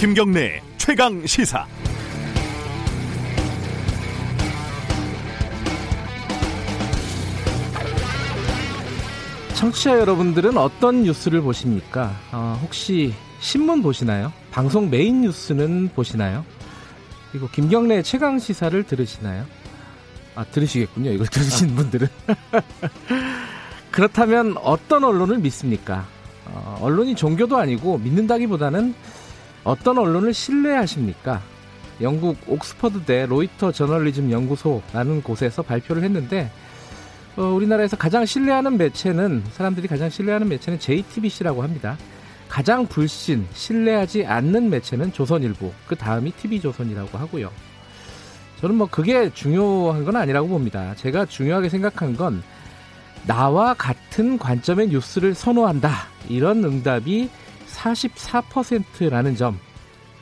김경래 최강 시사. 청취자 여러분들은 어떤 뉴스를 보십니까? 어, 혹시 신문 보시나요? 방송 메인 뉴스는 보시나요? 그리고 김경래 최강 시사를 들으시나요? 아, 들으시겠군요. 이걸 들으신 분들은. 그렇다면 어떤 언론을 믿습니까? 어, 언론이 종교도 아니고 믿는다기보다는 어떤 언론을 신뢰하십니까? 영국 옥스퍼드대 로이터 저널리즘 연구소라는 곳에서 발표를 했는데 어, 우리나라에서 가장 신뢰하는 매체는 사람들이 가장 신뢰하는 매체는 JTBC라고 합니다. 가장 불신, 신뢰하지 않는 매체는 조선일보, 그 다음이 TV조선이라고 하고요. 저는 뭐 그게 중요한 건 아니라고 봅니다. 제가 중요하게 생각한 건 나와 같은 관점의 뉴스를 선호한다. 이런 응답이 44%라는 점.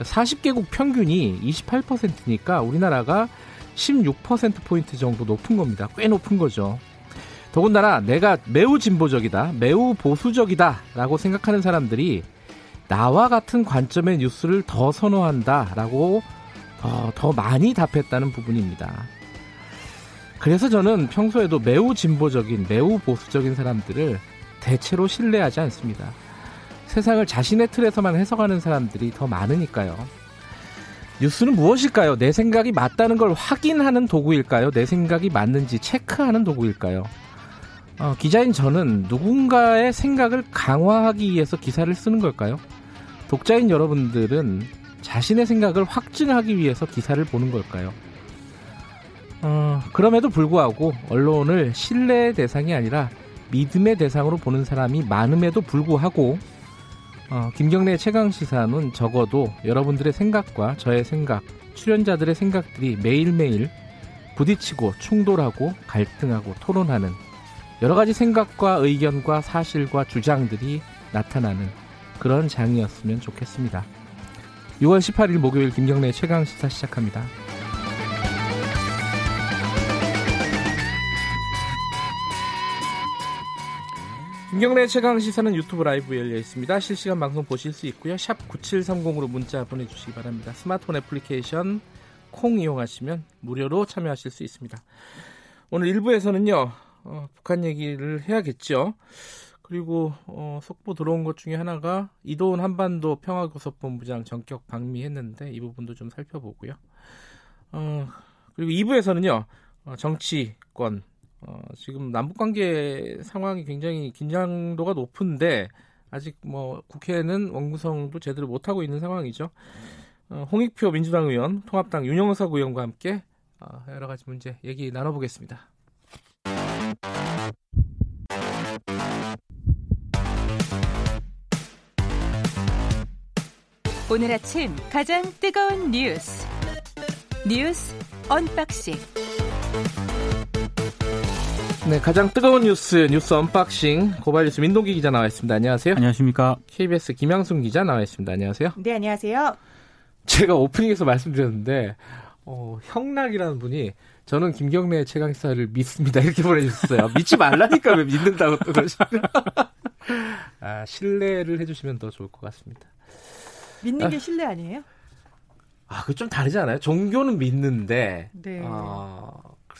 40개국 평균이 28%니까 우리나라가 16%포인트 정도 높은 겁니다. 꽤 높은 거죠. 더군다나 내가 매우 진보적이다, 매우 보수적이다 라고 생각하는 사람들이 나와 같은 관점의 뉴스를 더 선호한다 라고 더, 더 많이 답했다는 부분입니다. 그래서 저는 평소에도 매우 진보적인, 매우 보수적인 사람들을 대체로 신뢰하지 않습니다. 세상을 자신의 틀에서만 해석하는 사람들이 더 많으니까요. 뉴스는 무엇일까요? 내 생각이 맞다는 걸 확인하는 도구일까요? 내 생각이 맞는지 체크하는 도구일까요? 어, 기자인 저는 누군가의 생각을 강화하기 위해서 기사를 쓰는 걸까요? 독자인 여러분들은 자신의 생각을 확증하기 위해서 기사를 보는 걸까요? 어, 그럼에도 불구하고 언론을 신뢰의 대상이 아니라 믿음의 대상으로 보는 사람이 많음에도 불구하고 어, 김경래 최강 시사는 적어도 여러분들의 생각과 저의 생각, 출연자들의 생각들이 매일매일 부딪히고 충돌하고 갈등하고 토론하는 여러 가지 생각과 의견과 사실과 주장들이 나타나는 그런 장이었으면 좋겠습니다. 6월 18일 목요일 김경래 최강 시사 시작합니다. 김경래 최강 시사는 유튜브 라이브 열려 있습니다. 실시간 방송 보실 수 있고요. 샵 9730으로 문자 보내주시기 바랍니다. 스마트폰 애플리케이션 콩 이용하시면 무료로 참여하실 수 있습니다. 오늘 1부에서는요. 어, 북한 얘기를 해야겠죠. 그리고 어, 속보 들어온 것 중에 하나가 이도훈 한반도 평화교섭본부장 전격 방미했는데 이 부분도 좀 살펴보고요. 어, 그리고 2부에서는요. 어, 정치권 어, 지금 남북 관계 상황이 굉장히 긴장도가 높은데 아직 뭐 국회는 원구성도 제대로 못 하고 있는 상황이죠. 어, 홍익표 민주당 의원, 통합당 윤영석 의원과 함께 어, 여러 가지 문제 얘기 나눠보겠습니다. 오늘 아침 가장 뜨거운 뉴스 뉴스 언박싱 네, 가장 뜨거운 뉴스 뉴스 unboxing 고발 뉴스 민동기 기자 나와 있습니다. 안녕하세요. 안녕하십니까. KBS 김양순 기자 나와 있습니다. 안녕하세요. 네, 안녕하세요. 제가 오프닝에서 말씀드렸는데 어, 형락이라는 분이 저는 김경래 최강시사를 믿습니다 이렇게 보내주셨어요. 믿지 말라니까 왜 믿는다고 또 그러시면 아 신뢰를 해주시면 더 좋을 것 같습니다. 믿는 게 신뢰 아니에요? 아, 그 좀 다르지 않아요? 종교는 믿는데, 네. 아,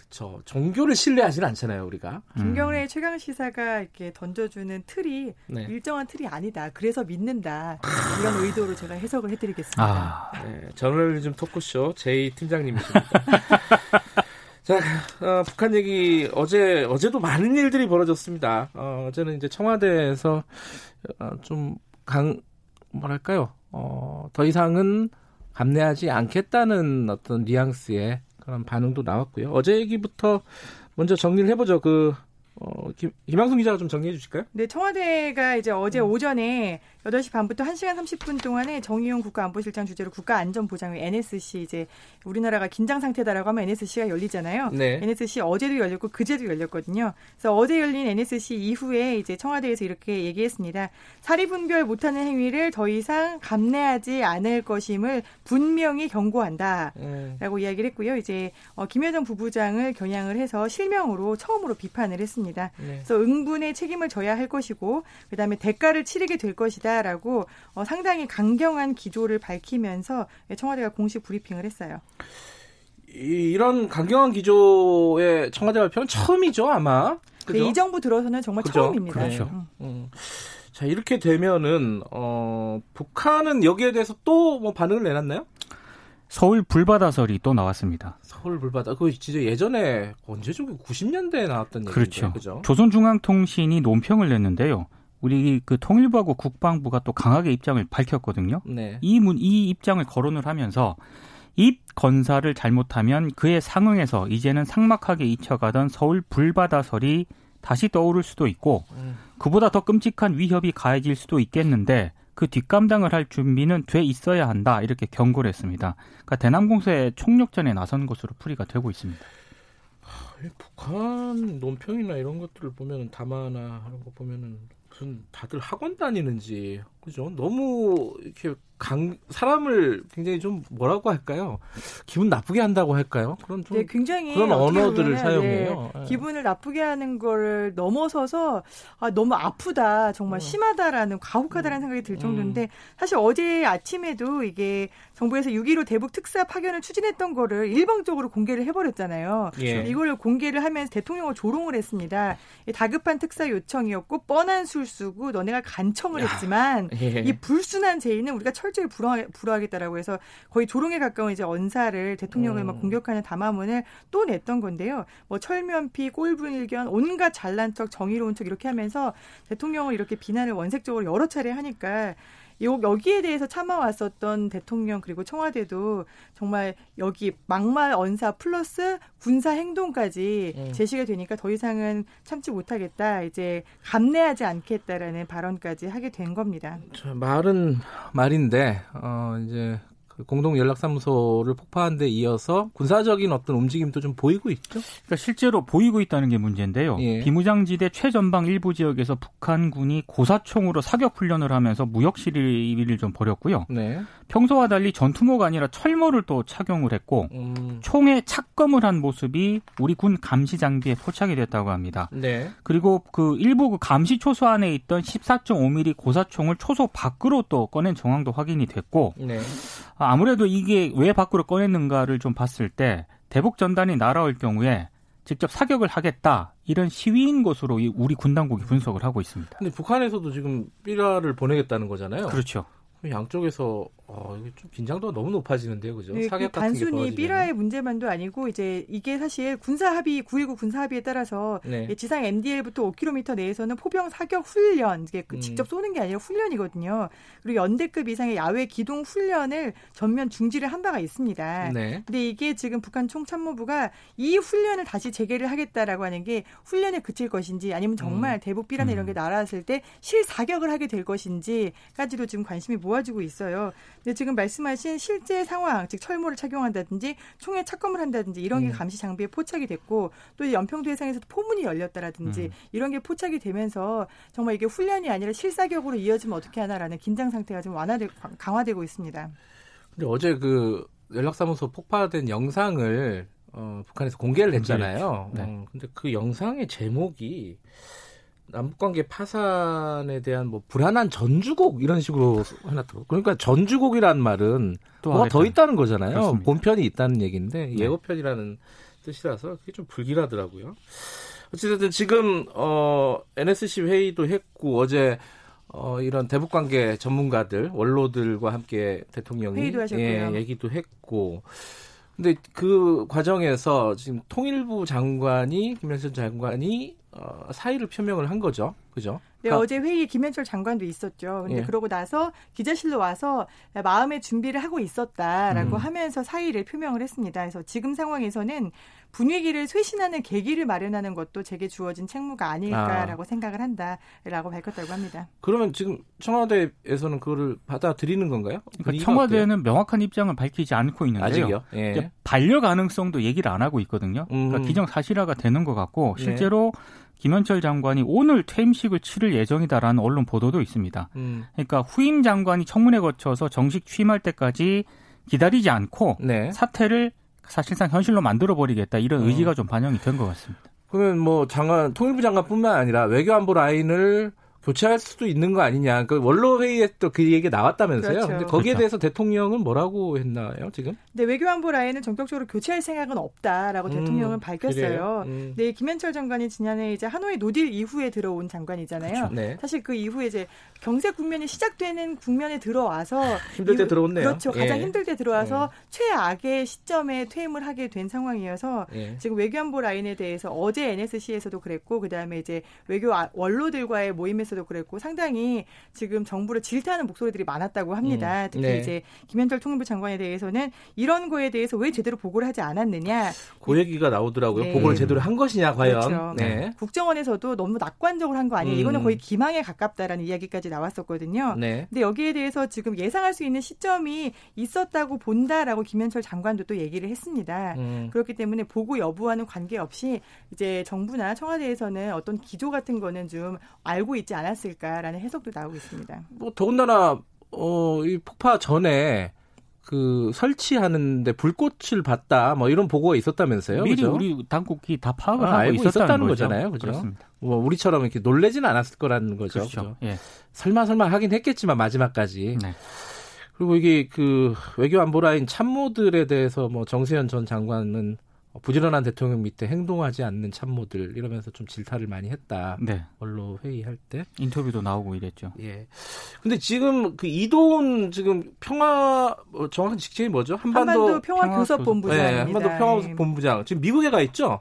그렇죠. 종교를 신뢰하지는 않잖아요, 우리가. 김경래 최강 시사가 이렇게 던져주는 틀이 네. 일정한 틀이 아니다. 그래서 믿는다. 이런 의도로 제가 해석을 해드리겠습니다. 아, 네, 저널리즘 토크쇼 제이 팀장님이십니다. 자, 어, 북한 얘기 어제 어제도 많은 일들이 벌어졌습니다. 어, 어제는 이제 청와대에서 어, 좀강 뭐랄까요? 어, 더 이상은 감내하지 않겠다는 어떤 뉘앙스의 그런 반응도 나왔고요. 어제 얘기부터 먼저 정리를 해보죠. 그 어, 김, 김항순 기자가 좀 정리해 주실까요? 네, 청와대가 이제 어제 오전에 8시 반부터 1시간 30분 동안에 정의용 국가안보실장 주재로 국가안전보장회 NSC 이제 우리나라가 긴장 상태다라고 하면 NSC가 열리잖아요. 네. NSC 어제도 열렸고 그제도 열렸거든요. 그래서 어제 열린 NSC 이후에 이제 청와대에서 이렇게 얘기했습니다. 사리 분별 못하는 행위를 더 이상 감내하지 않을 것임을 분명히 경고한다. 음, 라고 이야기를 했고요. 이제 어, 김여정 부부장을 겨냥을 해서 실명으로 처음으로 비판을 했습니다. 네. 그래서 응분의 책임을 져야 할 것이고 그다음에 대가를 치르게 될 것이다. 하겠다라고 어, 상당히 강경한 기조를 밝히면서 청와대가 공식 브리핑을 했어요. 이런 강경한 기조의 청와대 발표는 처음이죠, 아마. 네, 이 정부 들어서는 정말 그죠? 처음입니다. 그렇죠. 음. 음. 자, 이렇게 되면은, 어, 북한은 여기에 대해서 또 뭐 반응을 내놨나요? 서울 불바다설이 또 나왔습니다. 서울 불바다. 그거 진짜 예전에 언제죠? 90년대에 나왔던 얘기죠. 그렇죠. 그죠? 조선중앙통신이 논평을 냈는데요. 우리 그 통일부하고 국방부가 또 강하게 입장을 밝혔거든요. 네. 이 문, 이 입장을 거론을 하면서 입 건사를 잘못하면 그에 상응해서 이제는 삭막하게 잊혀가던 서울 불바다설이 다시 떠오를 수도 있고 음. 그보다 더 끔찍한 위협이 가해질 수도 있겠는데 그 뒷감당을 할 준비는 돼 있어야 한다 이렇게 경고를 했습니다. 그러니까 대남공세 총력전에 나선 것으로 풀이가 되고 있습니다. 북한 논평이나 이런 것들을 보면 담화나 하는 거 보면은 무슨 다들 학원 다니는지 그죠? 너무 이렇게 강 사람을 굉장히 좀 뭐라고 할까요? 기분 나쁘게 한다고 할까요? 그런 좀 네, 굉장히 그런 언어들을 보면은, 사용해요. 네, 네. 기분을 나쁘게 하는 걸 넘어서서 아, 너무 아프다, 정말 어. 심하다라는 가혹하다라는 생각이 들 정도인데 사실 어제 아침에도 이게 정부에서 6.15 대북 특사 파견을 추진했던 거를 일방적으로 공개를 해버렸잖아요. 예. 이걸 공개를 하면서 대통령을 조롱을 했습니다. 이 다급한 특사 요청이었고 뻔한 술수고 너네가 간청을 했지만 예. 이 불순한 제의는 우리가 철 저히 불허하, 불허 하겠다라고 해서 거의 조롱에 가까운 이제 언사를 대통령을 음. 막 공격하는 담화문을 또 냈던 건데요. 뭐 철면피, 꼴분일견, 온갖 잘난 척, 정의로운 척 이렇게 하면서 대통령을 이렇게 비난을 원색적으로 여러 차례 하니까 요- 여기에 대해서 참아왔었던 대통령 그리고 청와대도 정말 여기 막말 언사 플러스 군사 행동까지 음. 제시가 되니까 더 이상은 참지 못하겠다 이제 감내하지 않겠다라는 발언까지 하게 된 겁니다. 저 말은 말인데 어 이제 그 공동 연락사무소를 폭파한 데 이어서 군사적인 어떤 움직임도 좀 보이고 있죠. 그러니까 실제로 보이고 있다는 게 문제인데요. 예. 비무장지대 최전방 일부 지역에서 북한군이 고사총으로 사격 훈련을 하면서 무역 시위를 좀 벌였고요. 네. 평소와 달리 전투모가 아니라 철모를 또 착용을 했고 음. 총에 착검을 한 모습이 우리 군 감시 장비에 포착이 됐다고 합니다. 네. 그리고 그 일부 그 감시 초소 안에 있던 14.5mm 고사총을 초소 밖으로 또 꺼낸 정황도 확인이 됐고 네. 아 무래도 이게 왜 밖으로 꺼냈는가를 좀 봤을 때 대북 전단이 날아올 경우에 직접 사격을 하겠다 이런 시위인 것으로 이 우리 군 당국이 분석을 하고 있습니다. 근데 북한에서도 지금 삐라를 보내겠다는 거잖아요. 그렇죠. 양쪽에서 어, 이게 좀 긴장도가 너무 높아지는데요, 그죠? 네, 사격 그 같은 게 단순히. 삐라의 문제만도 아니고 이제 이게 사실 군사 합의 9.19 군사 합의에 따라서 네. 예, 지상 MDL부터 5km 내에서는 포병 사격 훈련 이게 그 음. 직접 쏘는 게 아니라 훈련이거든요. 그리고 연대급 이상의 야외 기동 훈련을 전면 중지를 한 바가 있습니다. 네. 근데 이게 지금 북한 총참모부가 이 훈련을 다시 재개를 하겠다라고 하는 게 훈련에 그칠 것인지 아니면 정말 음. 대북 비라나 이런 게 날아왔을 때 실사격을 하게 될 것인지까지도 지금 관심이 모아지고 있어요. 근데 지금 말씀하신 실제 상황, 즉 철모를 착용한다든지 총에 착검을 한다든지 이런 게 음. 감시 장비에 포착이 됐고 또이 연평도 해상에서도 포문이 열렸다라든지 음. 이런 게 포착이 되면서 정말 이게 훈련이 아니라 실사격으로 이어지면 어떻게 하나라는 긴장 상태가 좀 완화되 강화되고 있습니다. 근데 어제 그 연락사무소 폭파된 영상을 어, 북한에서 공개를 했잖아요. 네. 어, 근데 그 영상의 제목이 남북관계 파산에 대한 뭐 불안한 전주곡 이런 식으로 해놨더라고요. 그러니까 전주곡이라는 말은 또 뭐가 더. 있다는 거잖아요. 그렇습니다. 본편이 있다는 얘기인데 네. 예고편이라는 뜻이라서 그게 좀 불길하더라고요. 어쨌든 지금 어 NSC 회의도 했고 어제 어 이런 대북 관계 전문가들 원로들과 함께 대통령이 회의도 하셨고요. 예, 얘기도 했고 근데 그 과정에서 지금 통일부 장관이 김현철 장관이 어 사의를 표명을 한 거죠. 그죠? 네, 그러니까- 어제 회의에 김현철 장관도 있었죠. 근데 예. 그러고 나서 기자실로 와서 마음의 준비를 하고 있었다라고 음. 하면서 사의를 표명을 했습니다. 그래서 지금 상황에서는 분위기를 쇄신하는 계기를 마련하는 것도 제게 주어진 책무가 아닐까라고 생각을 한다라고 밝혔다고 합니다. 그러면 지금 청와대에서는 그거를 받아들이는 건가요? 그러니까 청와대는 명확한 입장을 밝히지 않고 어때요? 있는데요. 아직이요? 예. 반려 가능성도 얘기를 안 하고 있거든요. 그러니까 음. 기정 사실화가 되는 것 같고 네. 실제로 김현철 장관이 오늘 퇴임식을 치를 예정이다라는 언론 보도도 있습니다. 음. 그러니까 후임 장관이 청문회 거쳐서 정식 취임할 때까지 기다리지 않고 네. 사태를 사실상 현실로 만들어 버리겠다 이런 어. 의지가 좀 반영이 된 것 같습니다. 그러면 뭐 장관 통일부 장관뿐만 아니라 외교안보 라인을 교체할 수도 있는 거 아니냐. 그 원로 회의에 또 그 얘기 나왔다면서요. 그렇죠. 근데 거기에 그렇죠. 대해서 대통령은 뭐라고 했나요, 지금? 근데 외교안보 라인은 전격적으로 교체할 생각은 없다라고 음, 대통령은 밝혔어요. 음. 네, 김연철 장관이 지난해 이제 하노이 no deal 이후에 들어온 장관이잖아요. 네. 사실 그 이후에 이제 경제 국면이 시작되는 국면에 들어와서 힘들 때 이후- 들어왔네요. 그렇죠. 가장 예. 힘들 때 들어와서 최악의 시점에 퇴임을 하게 된 상황이어서 예. 지금 외교안보 라인에 대해서 어제 NSC에서도 그랬고 그다음에 이제 외교 아- 원로들과의 모임에서 도 그랬고 상당히 지금 정부를 질타하는 목소리들이 많았다고 합니다. 음, 특히 네. 이제 김현철 통일부 장관에 대해서는 이런 거에 대해서 왜 제대로 보고를 하지 않았느냐. 그 얘기가 나오더라고요. 네. 보고를 제대로 한 것이냐 과연. 그렇죠. 네. 국정원에서도 너무 낙관적으로 한 거 아니에요. 음. 이거는 거의 기망에 가깝다라는 이야기까지 나왔었거든요. 네. 근데 여기에 대해서 지금 예상할 수 있는 시점이 있었다고 본다라고 김현철 장관도 또 얘기를 했습니다. 음. 그렇기 때문에 보고 여부와는 관계없이 이제 정부나 청와대에서는 어떤 기조 같은 거는 좀 알고 있지 않았 을까라는 해석도 나오고 있습니다. 뭐 더군다나 어, 이 폭파 전에 그 설치하는데 불꽃을 봤다 뭐 이런 보고가 있었다면서요. 미리 그죠? 우리 당국이 다 파악을 아, 하고 있었다는, 있었다는. 거잖아요. 그죠? 그렇습니다. 뭐 우리처럼 이렇게 놀래지는 않았을 거라는 거죠. 그렇죠. 그죠? 예. 설마 설마 하긴 했겠지만 마지막까지. 네. 그리고 이게 그 외교 안보라인 참모들에 대해서 뭐 정세현 전 장관은 부지런한 대통령 밑에 행동하지 않는 참모들 이러면서 좀 질타를 많이 했다. 네. 원로 회의할 때. 인터뷰도 나오고 이랬죠. 예. 근데 지금 그 이도훈 지금 평화 뭐 정확한 직책이 뭐죠? 한반도, 한반도 평화교섭본부장입니다. 네, 한반도 평화본부장 지금 미국에 가 있죠?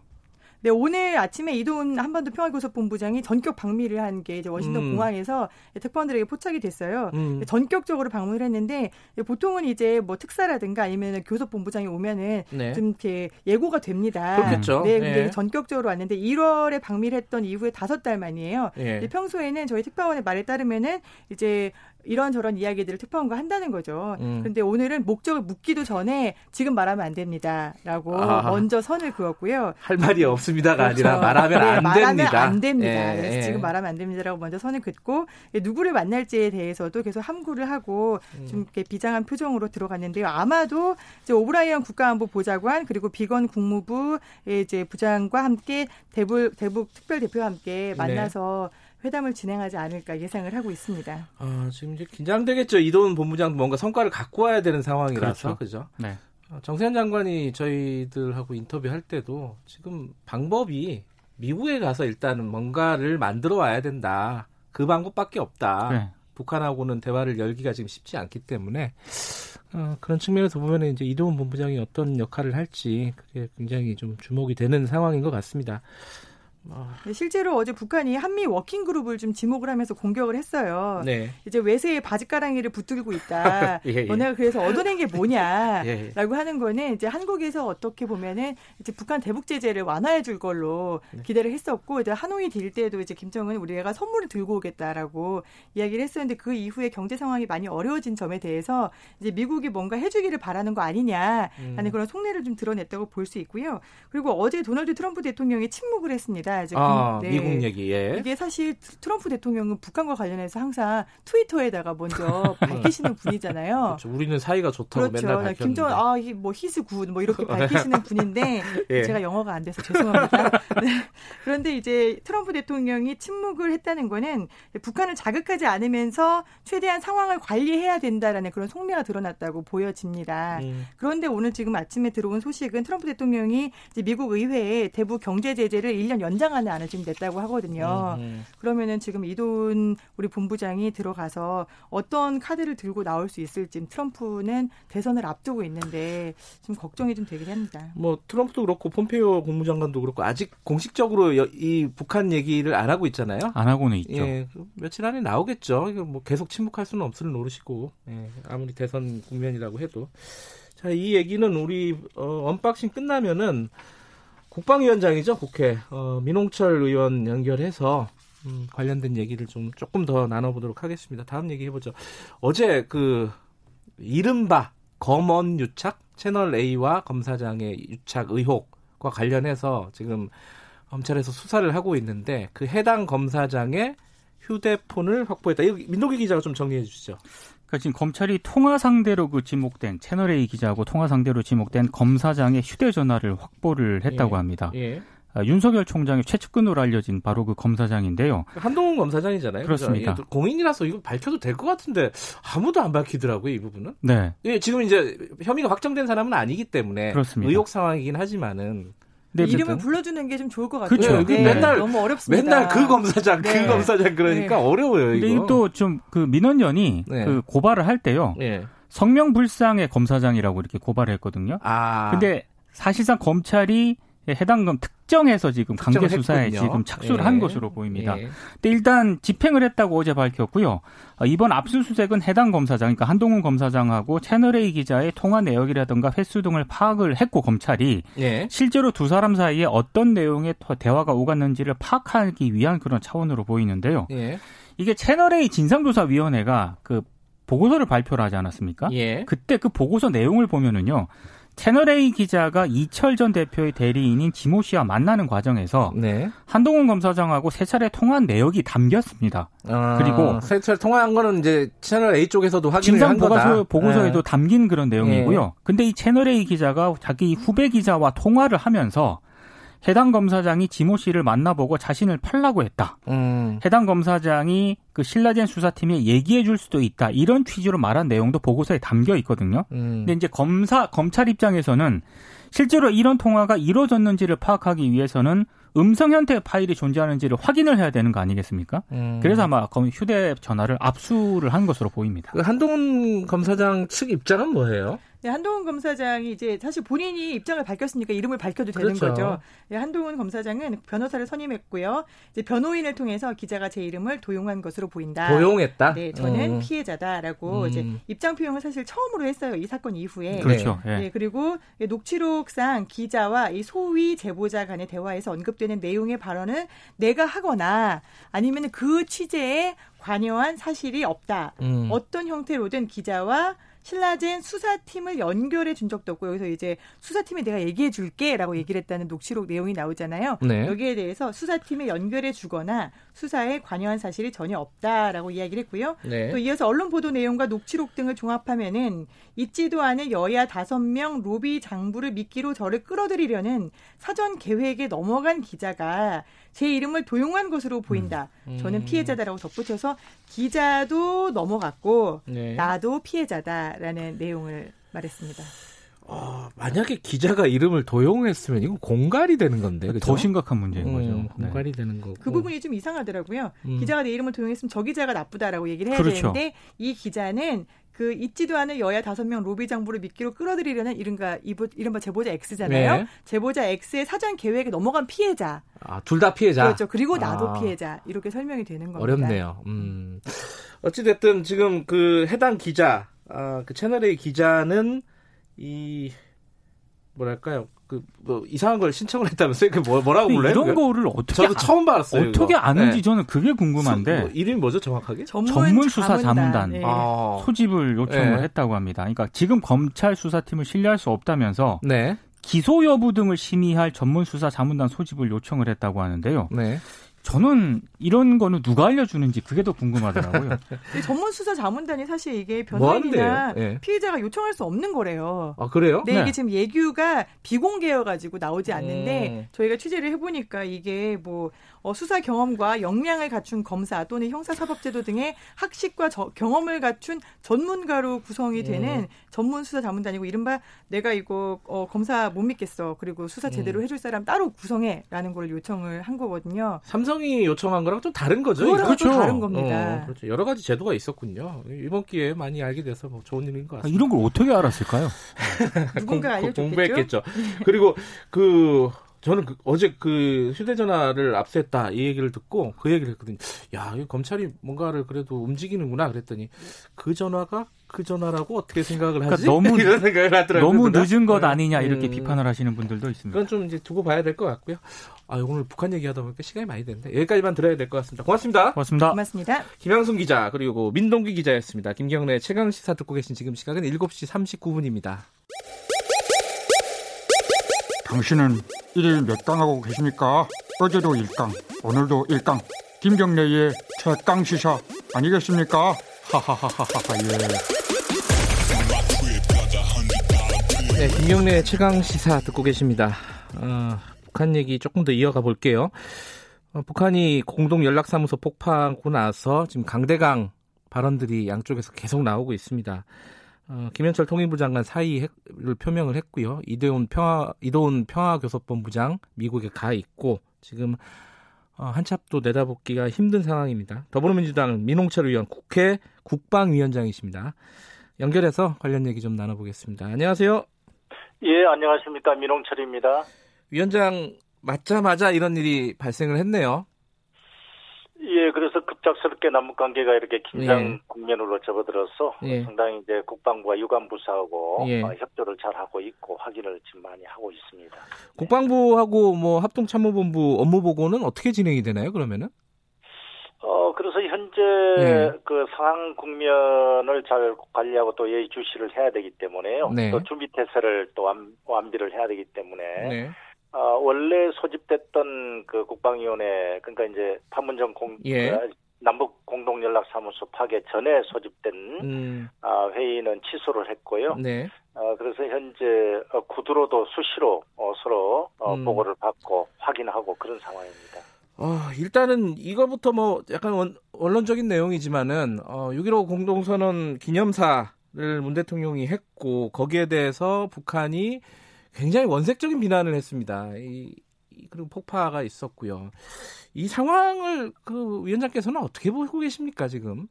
네, 오늘 아침에 이도훈 한반도 평화교섭본부장이 전격 방미를 한 게 이제 워싱턴 음. 공항에서 특파원들에게 포착이 됐어요. 음. 전격적으로 방문을 했는데 보통은 이제 뭐 특사라든가 아니면 교섭본부장이 오면은 네. 좀 이렇게 예고가 됩니다. 그렇겠죠. 네, 근데 예. 전격적으로 왔는데 1월에 방미를 했던 이후에 다섯 달 만이에요. 예. 평소에는 저희 특파원의 말에 따르면은 이제 이런저런 이야기들을 특파원과 한다는 거죠. 음. 근데 오늘은 목적을 묻기도 전에 지금 말하면 안 됩니다라고 아하. 먼저 선을 그었고요. 할 말이 없습니다가 아니라 그렇죠. 말하면 네, 안 말하면 됩니다. 안 됩니다. 예, 그래서 예. 지금 말하면 안 됩니다라고 먼저 선을 긋고 누구를 만날지에 대해서도 계속 함구를 하고 음. 좀 이렇게 비장한 표정으로 들어갔는데요. 아마도 이제 오브라이언 국가안보 보좌관 그리고 비건 국무부 이제 부장과 함께 대북 대북 특별 대표와 함께 네. 만나서 회담을 진행하지 않을까 예상을 하고 있습니다. 아, 지금 이제 긴장되겠죠. 이도훈 본부장도 뭔가 성과를 갖고 와야 되는 상황이라서 그렇죠. 그죠? 네. 어, 정세현 장관이 저희들하고 인터뷰할 때도 지금 방법이 미국에 가서 일단은 뭔가를 만들어 와야 된다. 그 방법밖에 없다. 네. 북한하고는 대화를 열기가 지금 쉽지 않기 때문에 어, 그런 측면에서 보면 이제 이도훈 본부장이 어떤 역할을 할지 그게 굉장히 좀 주목이 되는 상황인 것 같습니다. 어, 네, 실제로 어제 북한이 한미 working group을 좀 지목을 하면서 공격을 했어요. 네. 이제 외세의 바지가랑이를 붙들고 있다. 예, 예. 너네가 그래서 얻어낸 게 뭐냐라고 예, 하는 거는 이제 한국에서 어떻게 보면은 이제 북한 대북 제재를 완화해 줄 걸로 네. 기대를 했었고 이제 하노이 deal 때도 이제 김정은 우리가 선물을 들고 오겠다라고 이야기를 했었는데 그 이후에 경제 상황이 많이 어려워진 점에 대해서 이제 미국이 뭔가 해주기를 바라는 거 아니냐라는 음. 그런 속내를 좀 드러냈다고 볼 수 있고요. 그리고 어제 도널드 트럼프 대통령이 침묵을 했습니다. 이제 아, 네. 미국 얘기. 예. 이게 사실 트럼프 대통령은 북한과 관련해서 항상 트위터에다가 먼저 밝히시는 분이잖아요. 그렇죠. 우리는 사이가 좋다고 그렇죠. 맨날 밝혔는데. 김정은 아, 이뭐 히스 굿뭐 이렇게 밝히시는 분인데 예. 제가 영어가 안 돼서 죄송합니다. 네. 그런데 이제 트럼프 대통령이 침묵을 했다는 거는 북한을 자극하지 않으면서 최대한 상황을 관리해야 된다라는 그런 속내가 드러났다고 보여집니다. 음. 그런데 오늘 지금 아침에 들어온 소식은 트럼프 대통령이 미국 의회에 대북 경제 제재를 1년 연장 하는 안을 지금 냈다고 하거든요. 음. 그러면은 지금 이돈 우리 본부장이 들어가서 어떤 카드를 들고 나올 수 있을지 트럼프는 대선을 앞두고 있는데 좀 걱정이 좀 되긴 합니다. 뭐 트럼프도 그렇고 폼페이오 국무장관도 그렇고 아직 공식적으로 여- 이 북한 얘기를 안 하고 있잖아요. 안 하고는 있죠. 예, 그 며칠 안에 나오겠죠. 이거 뭐 계속 침묵할 수는 없을 노릇이고 예, 아무리 대선 국면이라고 해도 자 이 얘기는 우리 어, unboxing 끝나면은 국방위원장이죠 국회 어, 민홍철 의원 연결해서 음, 관련된 얘기를 좀 조금 더 나눠보도록 하겠습니다. 다음 얘기 해보죠. 어제 그 이른바 검언 유착 채널 A와 검사장의 유착 의혹과 관련해서 지금 검찰에서 수사를 하고 있는데 그 해당 검사장의 휴대폰을 확보했다. 민동기 기자가 좀 정리해 주시죠. 그러니까 지금 검찰이 통화 상대로 그 지목된 채널 A 기자하고 통화 상대로 지목된 검사장의 휴대전화를 확보를 했다고 예. 합니다. 예. 아, 윤석열 총장의 최측근으로 알려진 바로 그 검사장인데요. 한동훈 검사장이잖아요. 그렇습니다. 그죠? 공인이라서 이거 밝혀도 될 것 같은데 아무도 안 밝히더라고요, 이 부분은. 네. 예, 지금 이제 혐의가 확정된 사람은 아니기 때문에 그렇습니다. 의혹 상황이긴 하지만은 네, 이름을 어쨌든. 불러주는 게 좀 좋을 것 같아요. 그렇죠. 네, 맨날- 너무 어렵습니다. 맨날 그 검사장, 그 네. 검사장 그러니까 어려워요, 근데 이거. 또좀 그 민원연이 네. 그 고발을 할 때요. 예. 성명불상의 검사장이라고 이렇게 고발을 했거든요. 아. 근데 사실상 검찰이 해당 건 특정해서 지금 강제 수사에. 지금 착수를 예. 한 것으로 보입니다. 예. 근데 일단 집행을 했다고 어제 밝혔고요. 어, 이번 압수수색은 해당 검사장, 그러니까 한동훈 검사장하고 채널A 기자의 통화 내역이라든가 횟수 등을 파악을 했고 검찰이 예. 실제로 두 사람 사이에 어떤 내용의 터- 대화가 오갔는지를 파악하기 위한 그런 차원으로 보이는데요. 예. 이게 채널A 진상조사위원회가 그 보고서를 발표를 하지 않았습니까? 예. 그때 그 보고서 내용을 보면은요. 채널A 기자가 이철 전 대표의 대리인인 지모 씨와 만나는 과정에서 네. 한동훈 검사장하고 세 차례 통화한 내역이 담겼습니다. 아, 그리고 세차를 통화한 거는 이제 채널 A 쪽에서도 확인을 한 거다. 보고서, 보고서에도 예. 담긴 그런 내용이고요. 근데 이 채널A 기자가 자기 후배 기자와 통화를 하면서 해당 검사장이 지모 씨를 만나보고 자신을 팔라고 했다. 음. 해당 검사장이 그 신라젠 수사팀에 얘기해 줄 수도 있다. 이런 취지로 말한 내용도 보고서에 담겨 있거든요. 음. 근데 이제 검사 검찰 입장에서는 실제로 이런 통화가 이루어졌는지를 파악하기 위해서는 음성 형태의 파일이 존재하는지를 확인을 해야 되는 거 아니겠습니까? 음. 그래서 아마 검- 휴대 전화를 압수를 한 것으로 보입니다. 그 한동훈 검사장 측 입장은 뭐예요? 네, 한동훈 검사장이 이제 사실 본인이 입장을 밝혔으니까 이름을 밝혀도 되는 그렇죠. 거죠. 네, 한동훈 검사장은 변호사를 선임했고요. 이제 변호인을 통해서 기자가 제 이름을 도용한 것으로 보인다. 도용했다. 네, 저는 음. 피해자다라고 음. 이제 입장 표명을 사실 처음으로 했어요. 이 사건 이후에. 그렇죠. 네, 예. 그리고 이 녹취록상 기자와 이 소위 제보자 간의 대화에서 언급되는 내용의 발언은 내가 하거나 아니면 그 취재에 관여한 사실이 없다. 음. 어떤 형태로든 기자와 신라젠 수사팀을 연결해 준 적도 없고 여기서 이제 수사팀에 내가 얘기해 줄게라고 얘기를 했다는 녹취록 내용이 나오잖아요. 네. 여기에 대해서 수사팀에 연결해 주거나 수사에 관여한 사실이 전혀 없다라고 이야기를 했고요. 네. 또 이어서 언론 보도 내용과 녹취록 등을 종합하면은 있지도 않은 여야 다섯 명 로비 장부를 미끼로 저를 끌어들이려는 사전 계획에 넘어간 기자가 제 이름을 도용한 것으로 보인다. 음. 저는 피해자다라고 덧붙여서 기자도 넘어갔고 네. 나도 피해자다라는 내용을 말했습니다. 어, 만약에 기자가 이름을 도용했으면 이건 공갈이 되는 건데. 그죠? 더 심각한 문제인 음, 거죠. 네. 공갈이 되는 거고. 그 부분이 좀 이상하더라고요. 음. 기자가 내 이름을 도용했으면 저 기자가 나쁘다라고 얘기를 해야 그렇죠. 되는데 이 기자는 그 있지도 않은 여야 다섯 명 로비 장부를 미끼로 끌어들이려는 이른가 이른바 제보자 X잖아요. 네. 제보자 X의 사전 계획에 넘어간 피해자. 아, 둘 다 피해자. 그렇죠. 그리고 나도 아. 피해자. 이렇게 설명이 되는 겁니다. 어렵네요. 음. 어찌 됐든 지금 그 해당 기자, 아, 그 채널의 기자는 이, 뭐랄까요. 그, 뭐, 이상한 걸 신청을 했다면서요? 그 뭐, 뭐라고 불러요? 이런 그거? 거를 어떻게 저도 아- 처음 봤어요. 어떻게 이거. 아는지 네. 저는 그게 궁금한데 수- 뭐, 이름이 뭐죠, 정확하게? 전문, 수사 자문단. 네. 아. 소집을 요청을 네. 했다고 합니다. 그러니까 지금 검찰 수사팀을 신뢰할 수 없다면서 네. 기소 여부 등을 심의할 전문 수사 자문단 소집을 요청을 했다고 하는데요. 네. 저는 이런 거는 누가 알려주는지 그게 더 궁금하더라고요. 이 전문 수사 자문단이 사실 이게 뭐 변호인이나 하는데요? 예. 피해자가 요청할 수 없는 거래요. 아, 그래요? 네, 네. 이게 지금 예규가 비공개여가지고 나오지 않는데 음. 저희가 취재를 해보니까 이게 뭐 어, 수사 경험과 역량을 갖춘 검사 또는 형사사법제도 등의 학식과 저- 경험을 갖춘 전문가로 구성이 되는 음. 전문 수사 자문단이고 이른바 내가 이거 어, 검사 못 믿겠어 그리고 수사 제대로 음. 해줄 사람 따로 구성해라는 걸 요청을 한 거거든요. 삼성이 요청한 거랑 좀 다른 거죠? 또 다른 겁니다. 어, 그렇죠. 여러 가지 제도가 있었군요. 이번 기회에 많이 알게 돼서 뭐 좋은 일인 것 아, 같습니다. 이런 걸 어떻게 알았을까요? 누군가 공- 알려줬겠죠. 공부했겠죠. 그리고 그 저는 그 어제 그 휴대전화를 압수했다 이 얘기를 듣고 그 얘기를 했거든요. 야, 이 검찰이 뭔가를 그래도 움직이는구나 그랬더니 그 전화가 그 전화라고 어떻게 생각을 하지? 그러니까 너무- 이런 생각을 하더라고요. 너무 누나. 늦은 것 네. 아니냐 이렇게 음. 비판을 하시는 분들도 있습니다. 그건 좀 이제 두고 봐야 될 것 같고요. 아, 오늘 북한 얘기하다 보니까 시간이 많이 됐는데 여기까지만 들어야 될 것 같습니다. 고맙습니다. 고맙습니다. 고맙습니다. 김양순 기자 그리고 민동기 기자였습니다. 김경래 최강 시사 듣고 계신 지금 시각은 7시 39분입니다. 당신은 일일 몇 강 하고 계십니까? 어제도 1강, 오늘도 1강. 김경래의 최강 시사 아니겠습니까? 하하하하하 예. 네, 김경래 최강 시사 듣고 계십니다. 어, 북한 얘기 조금 더 이어가 볼게요. 어, 북한이 공동 연락사무소 폭파하고 나서 지금 강대강 발언들이 양쪽에서 계속 나오고 있습니다. 어, 김현철 통일부 장관 사의를 표명을 했고요. 이도훈 평화 이도훈 평화교섭본부장 미국에 가 있고 지금 어, 한참도 내다보기가 힘든 상황입니다. 더불어민주당 민홍철 의원 국회 국방위원장이십니다. 연결해서 관련 얘기 좀 나눠보겠습니다. 안녕하세요. 예, 안녕하십니까. 민홍철입니다. 위원장 맞자마자 이런 일이 발생을 했네요. 예, 그래서 급작스럽게 남북 관계가 이렇게 긴장 예. 국면으로 접어들어서 예. 상당히 이제 국방부와 유관부사하고 예. 어, 협조를 잘 하고 있고 확인을 지금 많이 하고 있습니다. 국방부하고 뭐 합동참모본부 업무 보고는 어떻게 진행이 되나요? 그러면은? 어, 그래서 현재 예. 그 상황 국면을 잘 관리하고 또 예의 주시를 해야 되기 때문에요. 네. 또 준비 태세를 또 완, 완비를 해야 되기 때문에 네. 어, 원래 소집됐던 그 국방위원회 그러니까 이제 판문점 공 예. 그 남북 공동 연락 사무소 파괴 전에 소집된 음, 아, 회의는 취소를 했고요. 네. 어, 그래서 현재 어, 구두로도 수시로 어, 서로 어, 음. 보고를 받고 확인하고 그런 상황입니다. 어, 일단은 이거부터 뭐 약간 원, 원론적인 내용이지만은 어, 6.15 공동선언 기념사를 문 대통령이 했고 거기에 대해서 북한이 굉장히 원색적인 비난을 했습니다. 이, 이- 그리고 폭파가 있었고요. 이 상황을 그 위원장께서는 어떻게 보고 계십니까 지금?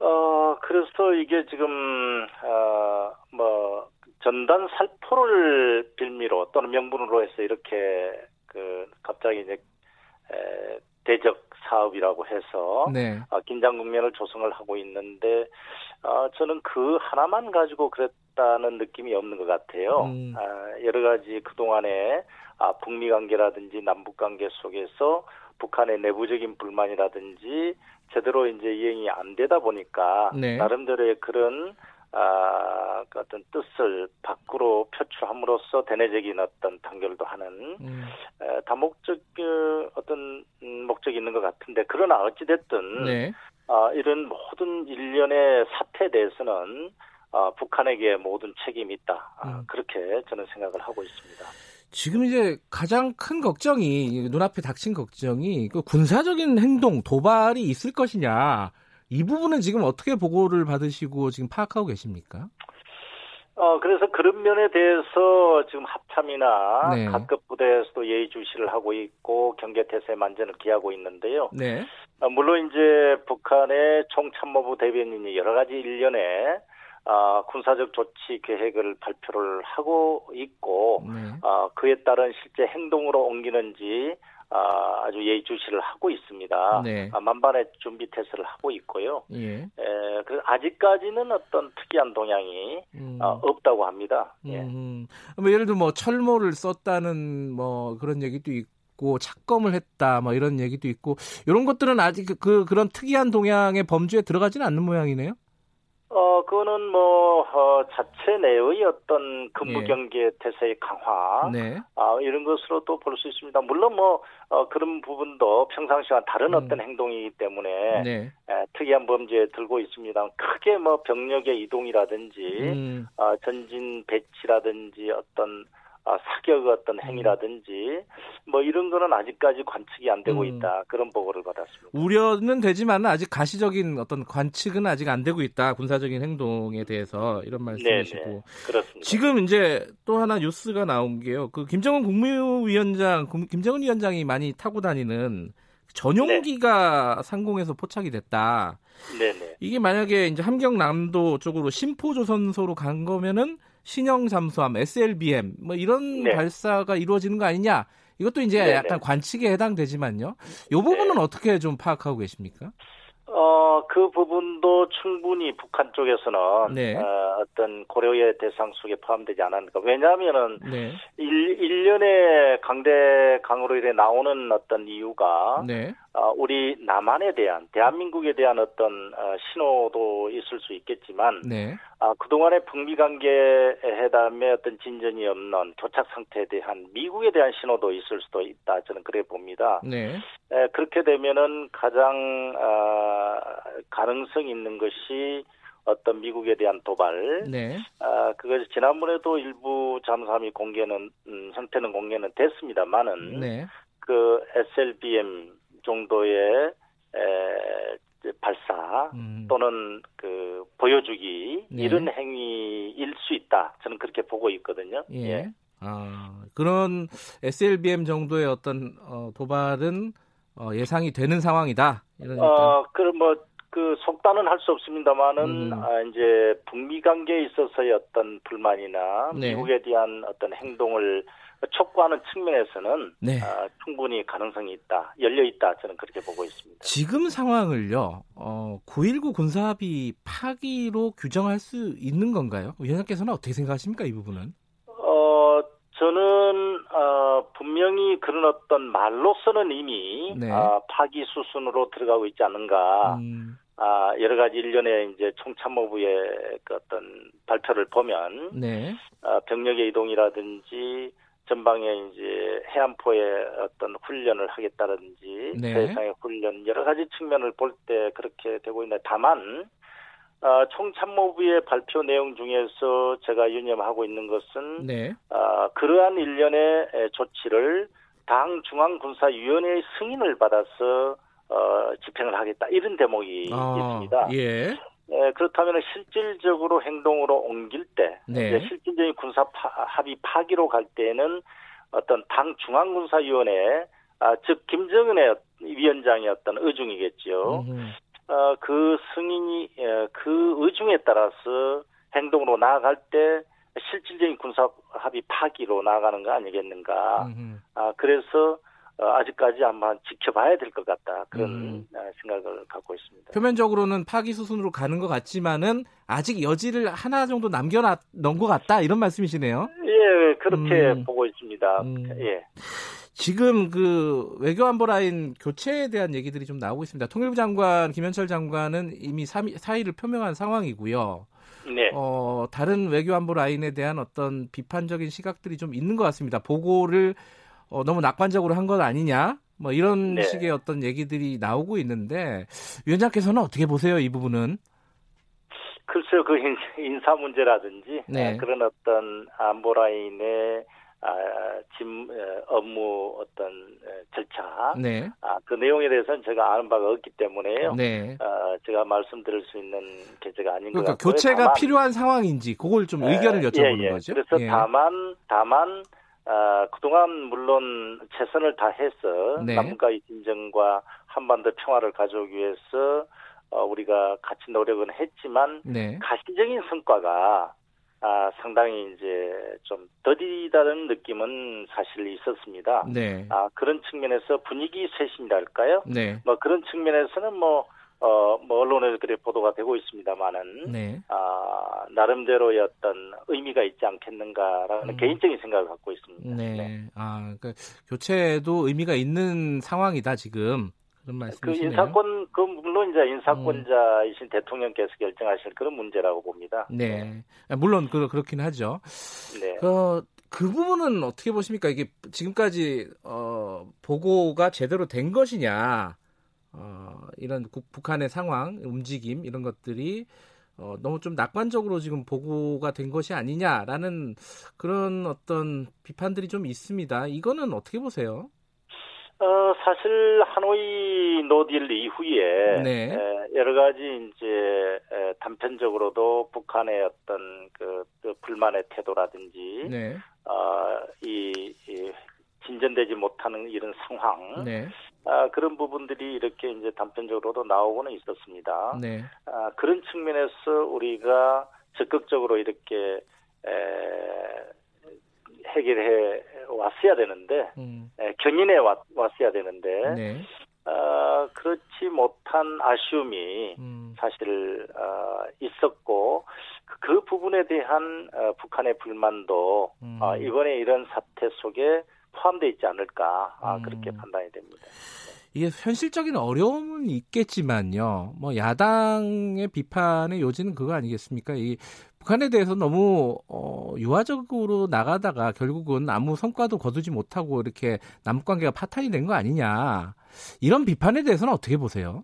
어, 그래서 이게 지금, 어, 뭐, 전단 살포를 빌미로 또는 명분으로 해서 이렇게, 그, 갑자기 이제, 에, 대적 사업이라고 해서, 네. 아, 긴장 국면을 조성을 하고 있는데, 아, 저는 그 하나만 가지고 그랬다는 느낌이 없는 것 같아요. 음. 아, 여러 가지 그 동안에, 아, 북미 관계라든지 남북 관계 속에서 북한의 내부적인 불만이라든지 제대로 이제 이행이 안 되다 보니까 네. 나름대로의 그런 아, 그 어떤 뜻을 밖으로 표출함으로써 대내적인 어떤 단결도 하는 음, 에, 다목적 그 어떤 음, 목적이 있는 것 같은데 그러나 어찌 됐든 네. 아, 이런 모든 일련의 사태에 대해서는 아, 북한에게 모든 책임이 있다 아, 음. 그렇게 저는 생각을 하고 있습니다. 지금 이제 가장 큰 걱정이 눈앞에 닥친 걱정이 그 군사적인 행동 도발이 있을 것이냐 이 부분은 지금 어떻게 보고를 받으시고 지금 파악하고 계십니까? 어, 그래서 그런 면에 대해서 지금 합참이나 네. 각급 부대에서도 예의주시를 하고 있고 경계태세 만전을 기하고 있는데요. 네. 어, 물론 이제 북한의 총참모부 대변인이 여러 가지 일련의 아, 군사적 조치 계획을 발표를 하고 있고 네. 아, 그에 따른 실제 행동으로 옮기는지 아, 아주 예의주시를 하고 있습니다. 네. 아, 만반의 준비 태세를 하고 있고요. 예. 에, 그 아직까지는 어떤 특이한 동향이 음. 어, 없다고 합니다. 예. 음. 뭐 예를 들어 뭐 철모를 썼다는 뭐 그런 얘기도 있고 착검을 했다 뭐 이런 얘기도 있고 이런 것들은 아직 그, 그 그런 특이한 동향의 범주에 들어가지는 않는 모양이네요. 어, 그거는 뭐, 어, 자체 내의 어떤 예. 근무 경계 태세의 강화, 네. 아, 이런 것으로도 볼수 있습니다. 물론 뭐, 어, 그런 부분도 평상시와 다른 음. 어떤 행동이기 때문에, 네. 에, 특이한 범죄에 들고 있습니다. 크게 뭐 병력의 이동이라든지, 음. 아, 전진 배치라든지 어떤 아, 사격 어떤 행위라든지 뭐 이런 거는 아직까지 관측이 안 되고 음. 있다 그런 보고를 받았습니다. 우려는 되지만 아직 가시적인 어떤 관측은 아직 안 되고 있다. 군사적인 행동에 대해서 이런 말씀이시고. 네네 그렇습니다. 지금 이제 또 하나 뉴스가 나온 게요. 그 김정은 국무위원장, 금- 김정은 위원장이 많이 타고 다니는 전용기가 상공에서 포착이 됐다. 네네. 이게 만약에 이제 함경남도 쪽으로 심포조선소로 간 거면은 신형 잠수함, SLBM 뭐 이런 네. 발사가 이루어지는 거 아니냐? 이것도 이제 네네. 약간 관측에 해당되지만요. 이 부분은 네. 어떻게 좀 파악하고 계십니까? 어, 그 부분도 충분히 북한 쪽에서는 네. 어, 떤 고려의 대상 속에 포함되지 않았는가. 왜냐하면은 네, 일, 일련의 강대 강으로 인해 나오는 어떤 이유가 네, 어, 우리 남한에 대한 대한민국에 대한 어떤 어, 신호도 있을 수 있겠지만 네, 아, 그동안의 북미 관계 회담의 어떤 진전이 없는 교착 상태에 대한 미국에 대한 신호도 있을 수도 있다. 저는 그래 봅니다. 네, 에, 그렇게 되면은 가장 아, 가능성 있는 것이 어떤 미국에 대한 도발, 네. 아, 그것이 지난번에도 일부 잠수함이 공개는 음, 형태는 공개는 됐습니다만은 네. 그 SLBM 정도의 에, 발사 음. 또는 그 보여주기 네. 이런 행위일 수 있다. 저는 그렇게 보고 있거든요. 예. 아, 그런 SLBM 정도의 어떤 어, 도발은 어, 예상이 되는 상황이다. 이러니까. 어, 그럼 뭐, 그, 속단은 할 수 없습니다만은, 음. 아, 이제, 북미 관계에 있어서의 어떤 불만이나, 네. 미국에 대한 어떤 행동을 촉구하는 측면에서는, 네. 아, 충분히 가능성이 있다, 열려 있다, 저는 그렇게 보고 있습니다. 지금 상황을요, 어, 9.19 군사합의 파기로 규정할 수 있는 건가요? 위원장께서는 어떻게 생각하십니까, 이 부분은? 어, 저는, 어, 분명히 그런 어떤 말로서는 이미, 네. 아, 파기 수순으로 들어가고 있지 않는가, 음, 아, 여러 가지 일련의 이제 총참모부의 그 어떤 발표를 보면, 네. 어, 병력의 이동이라든지 전방에 이제 해안포에 어떤 훈련을 하겠다든지 네. 대상의 훈련 여러 가지 측면을 볼 때 그렇게 되고 있는데 다만 어, 총참모부의 발표 내용 중에서 제가 유념하고 있는 것은 네. 어, 그러한 일련의 에, 조치를 당 중앙군사위원회의 승인을 받아서 어, 집행을 하겠다 이런 대목이 아, 있습니다. 예. 예, 그렇다면 실질적으로 행동으로 옮길 때, 네. 실질적인 군사 파, 합의 파기로 갈 때는 어떤 당 중앙군사위원회, 아, 즉 김정은의 위원장의 어떤 의중이겠죠. 음, 어, 그 승인이 예, 그 의중에 따라서 행동으로 나아갈 때 실질적인 군사 합의 파기로 나아가는 거 아니겠는가. 음, 아, 그래서 어, 아직까지 한번 지켜봐야 될 것 같다 그런 음. 어, 생각을 갖고 있습니다. 표면적으로는 파기 수순으로 가는 것 같지만은 아직 여지를 하나 정도 남겨놓은 것 같다 이런 말씀이시네요. 예, 그렇게 음. 보고 있습니다. 음. 예. 지금 그 외교안보 라인 교체에 대한 얘기들이 좀 나오고 있습니다. 통일부 장관 김현철 장관은 이미 사의- 사의를 표명한 상황이고요. 네. 어, 다른 외교안보 라인에 대한 어떤 비판적인 시각들이 좀 있는 것 같습니다. 보고를 어, 너무 낙관적으로 한것 아니냐? 뭐 이런 네. 식의 어떤 얘기들이 나오고 있는데 위원장께서는 어떻게 보세요? 이 부분은? 글쎄요, 그 인- 인사 문제라든지 네. 아, 그런 어떤 안보 라인의 아, 짐 에, 업무 어떤 에, 절차 네. 아, 그 내용에 대해서는 제가 아는 바가 없기 때문에요. 네. 아, 제가 말씀드릴 수 있는 계제가 아닌 것 그러니까 같고요. 교체가 다만, 필요한 상황인지 그걸 좀 의견을 예, 여쭤보는 예. 거죠. 그래서 예. 다만 다만 아, 그동안 물론 최선을 다해서 네. 남북과의 진정과 한반도 평화를 가져오기 위해서 어, 우리가 같이 노력은 했지만 네. 가시적인 성과가 아, 상당히 이제 좀 더디다는 느낌은 사실 있었습니다. 네. 아, 그런 측면에서 분위기 쇄신이랄까요? 네. 뭐 그런 측면에서는 뭐, 어, 뭐 언론에 그래 보도가 되고 있습니다만은 네. 아, 나름대로의 어떤 의미가 있지 않겠는가라는 음. 개인적인 생각을 갖고 있습니다. 네. 아, 그러니까 교체도 의미가 있는 상황이다 지금 그런 그 말씀이시네요. 인사권, 그 물론 이제 인사권자이신 대통령께서 결정하실 그런 문제라고 봅니다. 네. 아, 물론 그, 그렇긴 하죠. 네. 그, 그 부분은 어떻게 보십니까? 이게 지금까지 어, 보고가 제대로 된 것이냐? 어, 이런 국- 북한의 상황, 움직임 이런 것들이 어, 너무 좀 낙관적으로 지금 보고가 된 것이 아니냐라는 그런 어떤 비판들이 좀 있습니다. 이거는 어떻게 보세요? 어, 사실 하노이 노딜 이후에 네. 에, 여러 가지 이제 에, 단편적으로도 북한의 어떤 그, 그 불만의 태도라든지 네, 어, 이, 이 진전되지 못하는 이런 상황. 네, 아, 그런 부분들이 이렇게 이제 단편적으로도 나오고는 있었습니다. 네, 아, 그런 측면에서 우리가 적극적으로 이렇게 에, 해결해 왔어야 되는데 음, 에, 견인해 왔, 왔어야 되는데 네, 어, 그렇지 못한 아쉬움이 음, 사실 어, 있었고 그, 그 부분에 대한 어, 북한의 불만도 음. 어, 이번에 이런 사태 속에 포함되어 있지 않을까 아, 음. 그렇게 판단이 됩니다. 이게 현실적인 어려움은 있겠지만요. 뭐 야당의 비판의 요지는 그거 아니겠습니까? 이 북한에 대해서 너무 어, 유화적으로 나가다가 결국은 아무 성과도 거두지 못하고 이렇게 남북 관계가 파탄이 된 거 아니냐. 이런 비판에 대해서는 어떻게 보세요?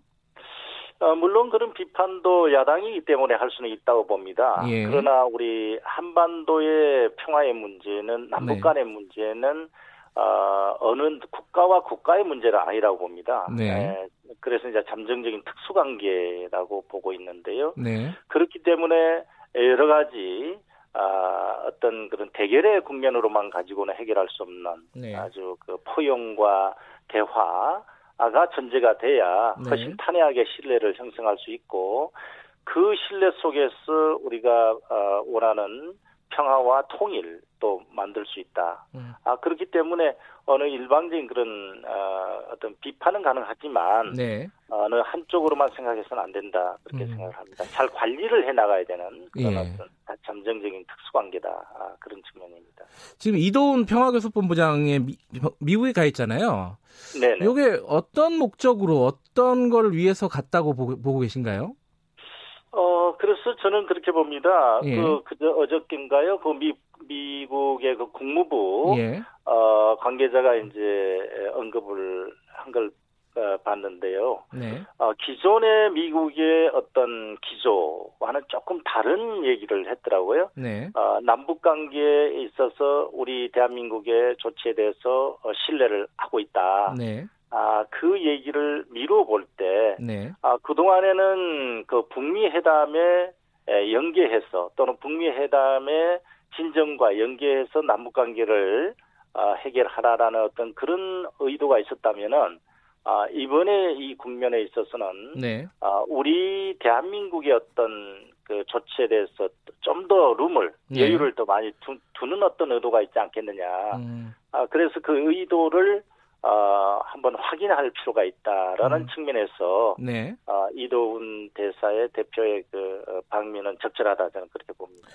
어, 물론 그런 비판도 야당이기 때문에 할 수는 있다고 봅니다. 예. 그러나 우리 한반도의 평화의 문제는 남북 네. 간의 문제는 어, 어느 국가와 국가의 문제는 아니라고 봅니다. 네. 예, 그래서 이제 잠정적인 특수관계라고 보고 있는데요. 네. 그렇기 때문에 여러 가지 아, 어떤 그런 대결의 국면으로만 가지고는 해결할 수 없는 네. 아주 그 포용과 대화가 전제가 돼야 네. 훨씬 탄회하게 신뢰를 형성할 수 있고 그 신뢰 속에서 우리가 어, 원하는 평화와 통일도 만들 수 있다. 음. 아 그렇기 때문에 어느 일방적인 그런 어, 어떤 비판은 가능하지만 네. 어느 한쪽으로만 생각해서는 안 된다 그렇게 음. 생각을 합니다. 잘 관리를 해 나가야 되는 그런 예. 어떤 잠정적인 특수관계다 아, 그런 측면입니다. 지금 이도훈 평화교섭본부장에 미, 미국에 가 있잖아요. 네네. 요게 어떤 목적으로 어떤 걸 위해서 갔다고 보고, 보고 계신가요? 어 그래서 저는 그렇게 봅니다. 예. 그 그저 어저께인가요? 그 미 미국의 그 국무부 예. 어 관계자가 이제 언급을 한걸 어, 봤는데요. 네. 어, 기존의 미국의 어떤 기조와는 조금 다른 얘기를 했더라고요. 네. 어, 남북 관계에 있어서 우리 대한민국의 조치에 대해서 어, 신뢰를 하고 있다. 네. 아, 그 얘기를 미루어 볼 때, 네. 아, 그동안에는 그 북미 회담에 에, 연계해서 또는 북미 회담의 진정과 연계해서 남북 관계를 아, 해결하라라는 어떤 그런 의도가 있었다면은 아, 이번에 이 국면에 있어서는 네. 아, 우리 대한민국의 어떤 그 조치에 대해서 좀 더 룸을 네. 여유를 더 많이 두, 두는 어떤 의도가 있지 않겠느냐. 음, 아, 그래서 그 의도를 어, 한번 확인할 필요가 있다라는 음. 측면에서 네. 어, 이도훈 대사의 대표의 그 어, 방미는 적절하다 저는 그렇게 봅니다.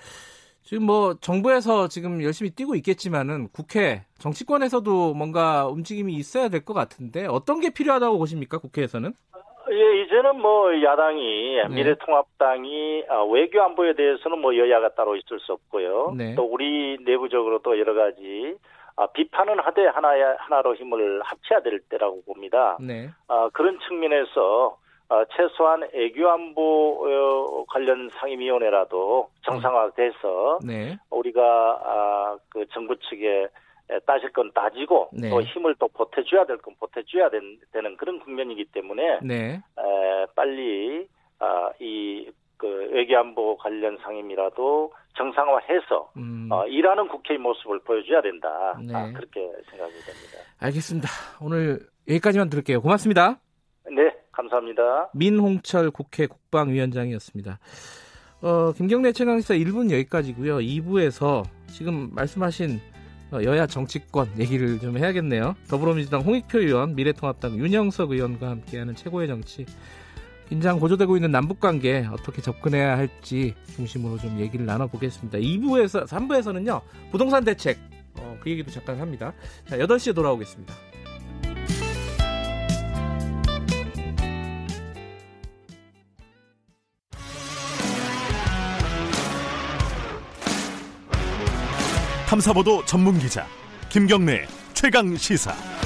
지금 뭐 정부에서 지금 열심히 뛰고 있겠지만은 국회 정치권에서도 뭔가 움직임이 있어야 될 것 같은데 어떤 게 필요하다고 보십니까 국회에서는? 예, 이제는 뭐 야당이 네. 미래통합당이 아, 외교 안보에 대해서는 뭐 여야가 따로 있을 수 없고요. 네. 또 우리 내부적으로도 여러 가지 아, 비판은 하되 하나야 하나로 힘을 합쳐야 될 때라고 봅니다. 네. 아, 그런 측면에서 어, 최소한 애교안보 어, 관련 상임위원회라도 정상화돼서 네. 우리가 아, 그 정부 측에 에, 따질 건 따지고 네. 또 힘을 또 보태줘야 될 건 보태줘야 된- 되는 그런 국면이기 때문에 네. 에, 빨리 아, 이 그 외교안보 관련 상임이라도 정상화해서 음, 어, 일하는 국회의 모습을 보여줘야 된다. 네. 아, 그렇게 생각이 됩니다. 알겠습니다. 오늘 여기까지만 들을게요. 고맙습니다. 네, 감사합니다. 민홍철 국회 국방위원장이었습니다. 어, 김경래 최강시사 1분 여기까지고요. 2부에서 지금 말씀하신 어, 여야 정치권 얘기를 좀 해야겠네요. 더불어민주당 홍익표 의원, 미래통합당 윤영석 의원과 함께하는 최고의 정치 긴장 고조되고 있는 남북 관계 어떻게 접근해야 할지 중심으로 좀 얘기를 나눠보겠습니다. 2부에서 3부에서는요 부동산 대책 어, 그 얘기도 잠깐 합니다. 자 8시에 돌아오겠습니다. 탐사보도 전문 기자 김경래 최강 시사.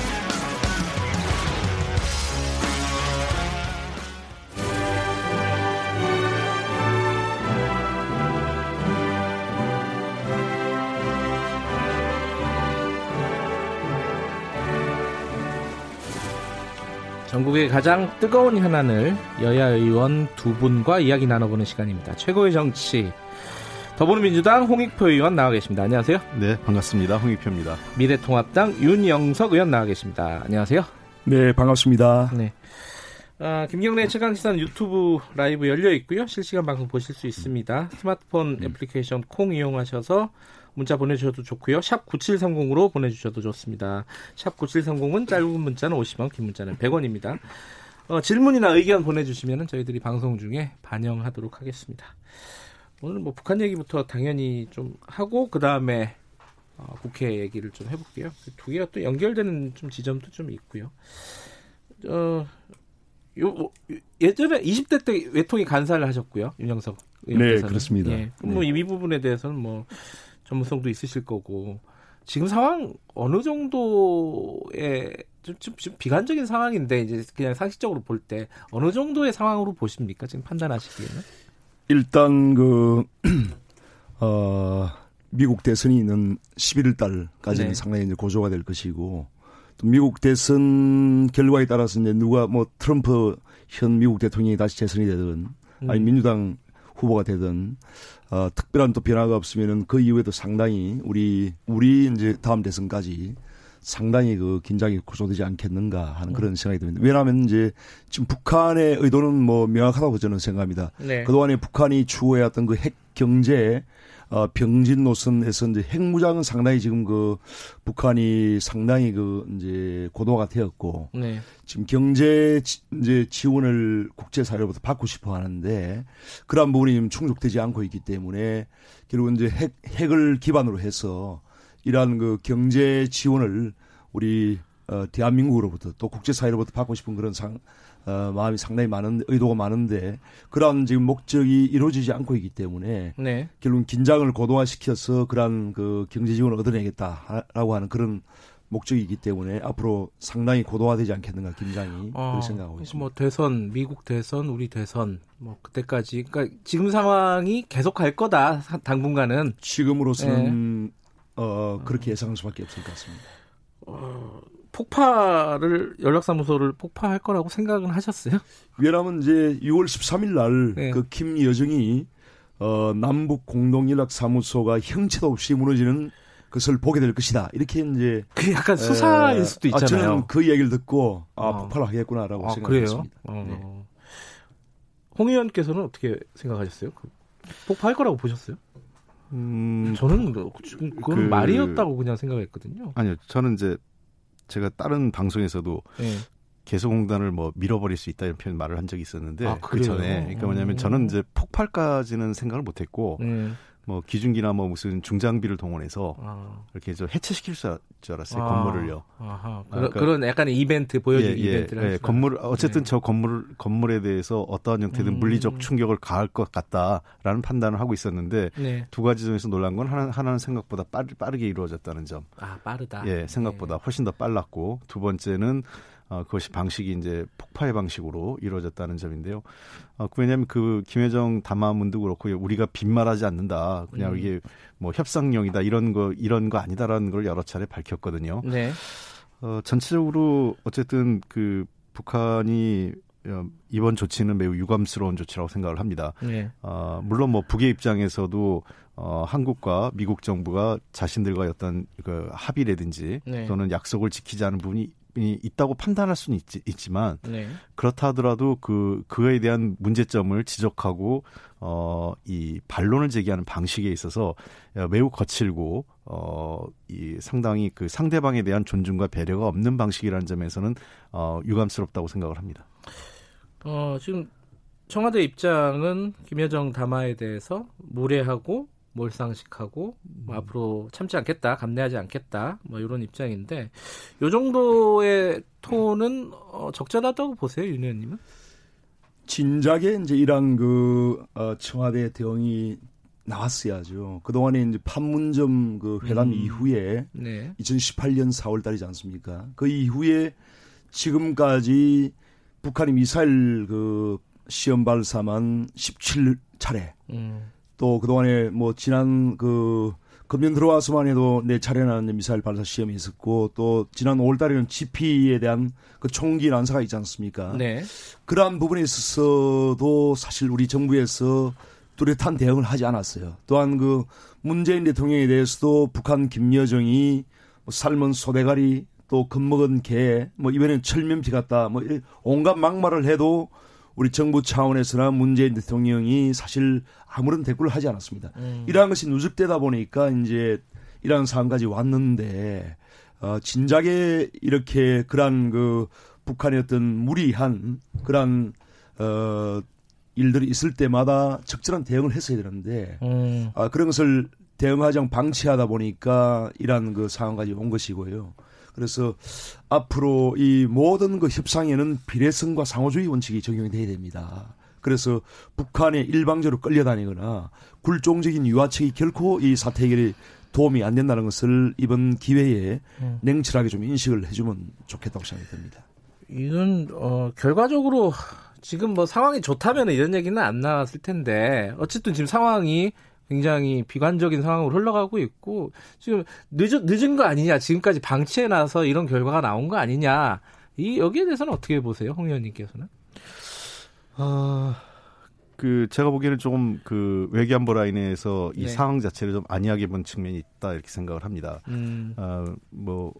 전국의 가장 뜨거운 현안을 여야 의원 두 분과 이야기 나눠보는 시간입니다. 최고의 정치 더불어민주당 홍익표 의원 나와 계십니다. 안녕하세요. 네, 반갑습니다. 홍익표입니다. 미래통합당 윤영석 의원 나와 계십니다. 안녕하세요. 네, 반갑습니다. 네. 아, 김경래 최강시사는 유튜브 라이브 열려 있고요. 실시간 방송 보실 수 있습니다. 스마트폰 애플리케이션 콩 이용하셔서 문자 보내주셔도 좋고요. 샵 9730으로 보내주셔도 좋습니다. 샵 9730은 짧은 문자는 50원, 긴 문자는 100원입니다. 어, 질문이나 의견 보내주시면 저희들이 방송 중에 반영하도록 하겠습니다. 오늘 뭐 북한 얘기부터 당연히 좀 하고 그 다음에 어, 국회 얘기를 좀 해볼게요. 두 개가 또 연결되는 좀 지점도 좀 있고요. 어, 요, 뭐, 예전에 20대 때 외통이 간사를 하셨고요. 윤영석 의원께서는. 네, 그렇습니다. 예, 그럼 뭐이 부분에 대해서는 뭐 전문성도 있으실 거고 지금 상황 어느 정도의 좀, 좀, 좀 비관적인 상황인데 이제 그냥 상식적으로 볼 때 어느 정도의 상황으로 보십니까? 지금 판단하시기에는? 일단 그 어, 미국 대선이 있는 11월 달까지는 네. 상당히 이제 고조가 될 것이고 또 미국 대선 결과에 따라서 이제 누가 뭐 트럼프 현 미국 대통령이 다시 재선이 되든 음. 아니 민주당 후보가 되든 어, 특별한 또 변화가 없으면은 그 이후에도 상당히 우리 우리 이제 다음 대선까지 상당히 그 긴장이 고조되지 않겠는가 하는 그런 음. 생각이 듭니다. 왜냐하면 이제 지금 북한의 의도는 뭐 명확하다고 저는 생각합니다. 네. 그동안에 북한이 추구해왔던 그 핵 경제 어, 병진 노선에서 이제 핵무장은 상당히 지금 그 북한이 상당히 그 이제 고도가 되었고 네. 지금 경제 지, 이제 지원을 국제사회로부터 받고 싶어 하는데 그러한 부분이 좀 충족되지 않고 있기 때문에 결국 이제 핵, 핵을 기반으로 해서 이러한 그 경제 지원을 우리 어, 대한민국으로부터 또 국제사회로부터 받고 싶은 그런 상, 어, 마음이 상당히 많은 의도가 많은데 그러한 지금 목적이 이루어지지 않고 있기 때문에 네. 결국 긴장을 고도화시켜서 그러한 그 경제 지원을 얻어내겠다라고 하는 그런 목적이기 때문에 앞으로 상당히 고도화되지 않겠는가 긴장이 어, 그렇게 생각하고 있습니다. 뭐 대선 미국 대선 우리 대선 뭐 그때까지 그러니까 지금 상황이 계속 갈 거다 당분간은 지금으로서는 네. 어 그렇게 예상할 수밖에 없을 것 같습니다. 어, 폭파를 연락사무소를 폭파할 거라고 생각은 하셨어요? 왜냐하면 이제 6월 13일 날그 네. 김 여정이 어, 남북 공동 연락 사무소가 형체도 없이 무너지는 것을 보게 될 것이다. 이렇게 이제 그 약간 수사일 에, 수도 있잖아요. 아, 저는 그 얘기를 듣고 아, 어. 폭발을 하겠구나라고 아, 생각했습니다. 어. 네. 홍 의원께서는 어떻게 생각하셨어요? 그 폭파할 거라고 보셨어요? 음, 저는 뭐 그건 그, 말이었다고 그냥 생각했거든요. 아니요, 저는 이제 제가 다른 방송에서도 네. 개성공단을 뭐 밀어버릴 수 있다 이런 표현 말을 한 적이 있었는데 아, 그 전에 그러니까 뭐냐면 저는 이제 폭발까지는 생각을 못했고 네. 뭐 기중기나 뭐 무슨 중장비를 동원해서 아. 이렇게 저 해체시킬 줄 알았어요 아. 건물을요. 아하. 그러니까, 그런 약간의 이벤트 보여줄 예, 예, 이벤트를 예, 건물 어쨌든 네. 저 건물 건물에 대해서 어떠한 형태든 음. 물리적 충격을 가할 것 같다라는 판단을 하고 있었는데 네. 두 가지 점에서 놀란 건 하나 하나는 생각보다 빠르, 빠르게 이루어졌다는 점. 아 빠르다. 예 생각보다 네. 훨씬 더 빨랐고 두 번째는 어, 그것이 방식이 이제 폭파의 방식으로 이루어졌다는 점인데요. 어, 왜냐하면 그 김여정 담화문도 그렇고 우리가 빈말하지 않는다. 그냥 음. 이게 뭐 협상용이다 이런 거 이런 거 아니다라는 걸 여러 차례 밝혔거든요. 네. 어, 전체적으로 어쨌든 그 북한이 어, 이번 조치는 매우 유감스러운 조치라고 생각을 합니다. 네. 어, 물론 뭐 북의 입장에서도 어, 한국과 미국 정부가 자신들과의 어떤 그 합의라든지 네. 또는 약속을 지키지 않은 부분이 있다고 판단할 수는 있지, 있지만 네. 그렇다 하더라도 그 그에 대한 문제점을 지적하고 어 이 반론을 제기하는 방식에 있어서 매우 거칠고 어이 상당히 그 상대방에 대한 존중과 배려가 없는 방식이라는 점에서는 어 유감스럽다고 생각을 합니다. 어 지금 청와대 입장은 김여정 담화에 대해서 무례하고 몰상식하고 뭐 음. 앞으로 참지 않겠다, 감내하지 않겠다, 뭐 이런 입장인데 요 정도의 톤은 어, 적절하다고 보세요, 윤 의원님은? 진작에 이제 이런 그 어, 청와대 대응이 나왔어야죠. 그동안에 이제 판문점 그 회담 음. 이후에 네. 2018년 4월 달이지 않습니까? 그 이후에 지금까지 북한이 미사일 그 시험 발사만 17차례. 음. 또 그동안에 뭐 지난 그 금년 들어와서만 해도 네 차례나 미사일 발사 시험이 있었고 또 지난 5월 달에는 GP에 대한 그 총기 난사가 있지 않습니까? 네. 그러한 부분에 있어서도 사실 우리 정부에서 뚜렷한 대응을 하지 않았어요. 또한 그 문재인 대통령에 대해서도 북한 김여정이 뭐 삶은 소대가리 또 겁먹은 개, 뭐 이번엔 철면피 같다, 뭐 온갖 막말을 해도 우리 정부 차원에서나 문재인 대통령이 사실 아무런 대꾸를 하지 않았습니다. 음. 이러한 것이 누적되다 보니까 이제 이러한 상황까지 왔는데 어, 진작에 이렇게 그러한 그 북한의 어떤 무리한 그러한 어, 일들이 있을 때마다 적절한 대응을 했어야 되는데 음. 아, 그런 것을 대응하지 않고 방치하다 보니까 이러한 그 상황까지 온 것이고요. 그래서 앞으로 이 모든 그 협상에는 비례성과 상호주의 원칙이 적용이 돼야 됩니다. 그래서 북한에 일방적으로 끌려다니거나 굴종적인 유화책이 결코 이 사태 해결에 도움이 안 된다는 것을 이번 기회에 음. 냉철하게 좀 인식을 해주면 좋겠다고 생각이 듭니다. 이건 어, 결과적으로 지금 뭐 상황이 좋다면 이런 얘기는 안 나왔을 텐데 어쨌든 지금 상황이 굉장히 비관적인 상황으로 흘러가고 있고 지금 늦은 늦은 거 아니냐 지금까지 방치해 놔서 이런 결과가 나온 거 아니냐 이 여기에 대해서는 어떻게 보세요, 홍 의원님께서는? 아. 그 제가 보기에는 조금 그 외교안보 라인에서 이 네. 상황 자체를 좀 안이하게 본 측면이 있다 이렇게 생각을 합니다. 음. 아뭐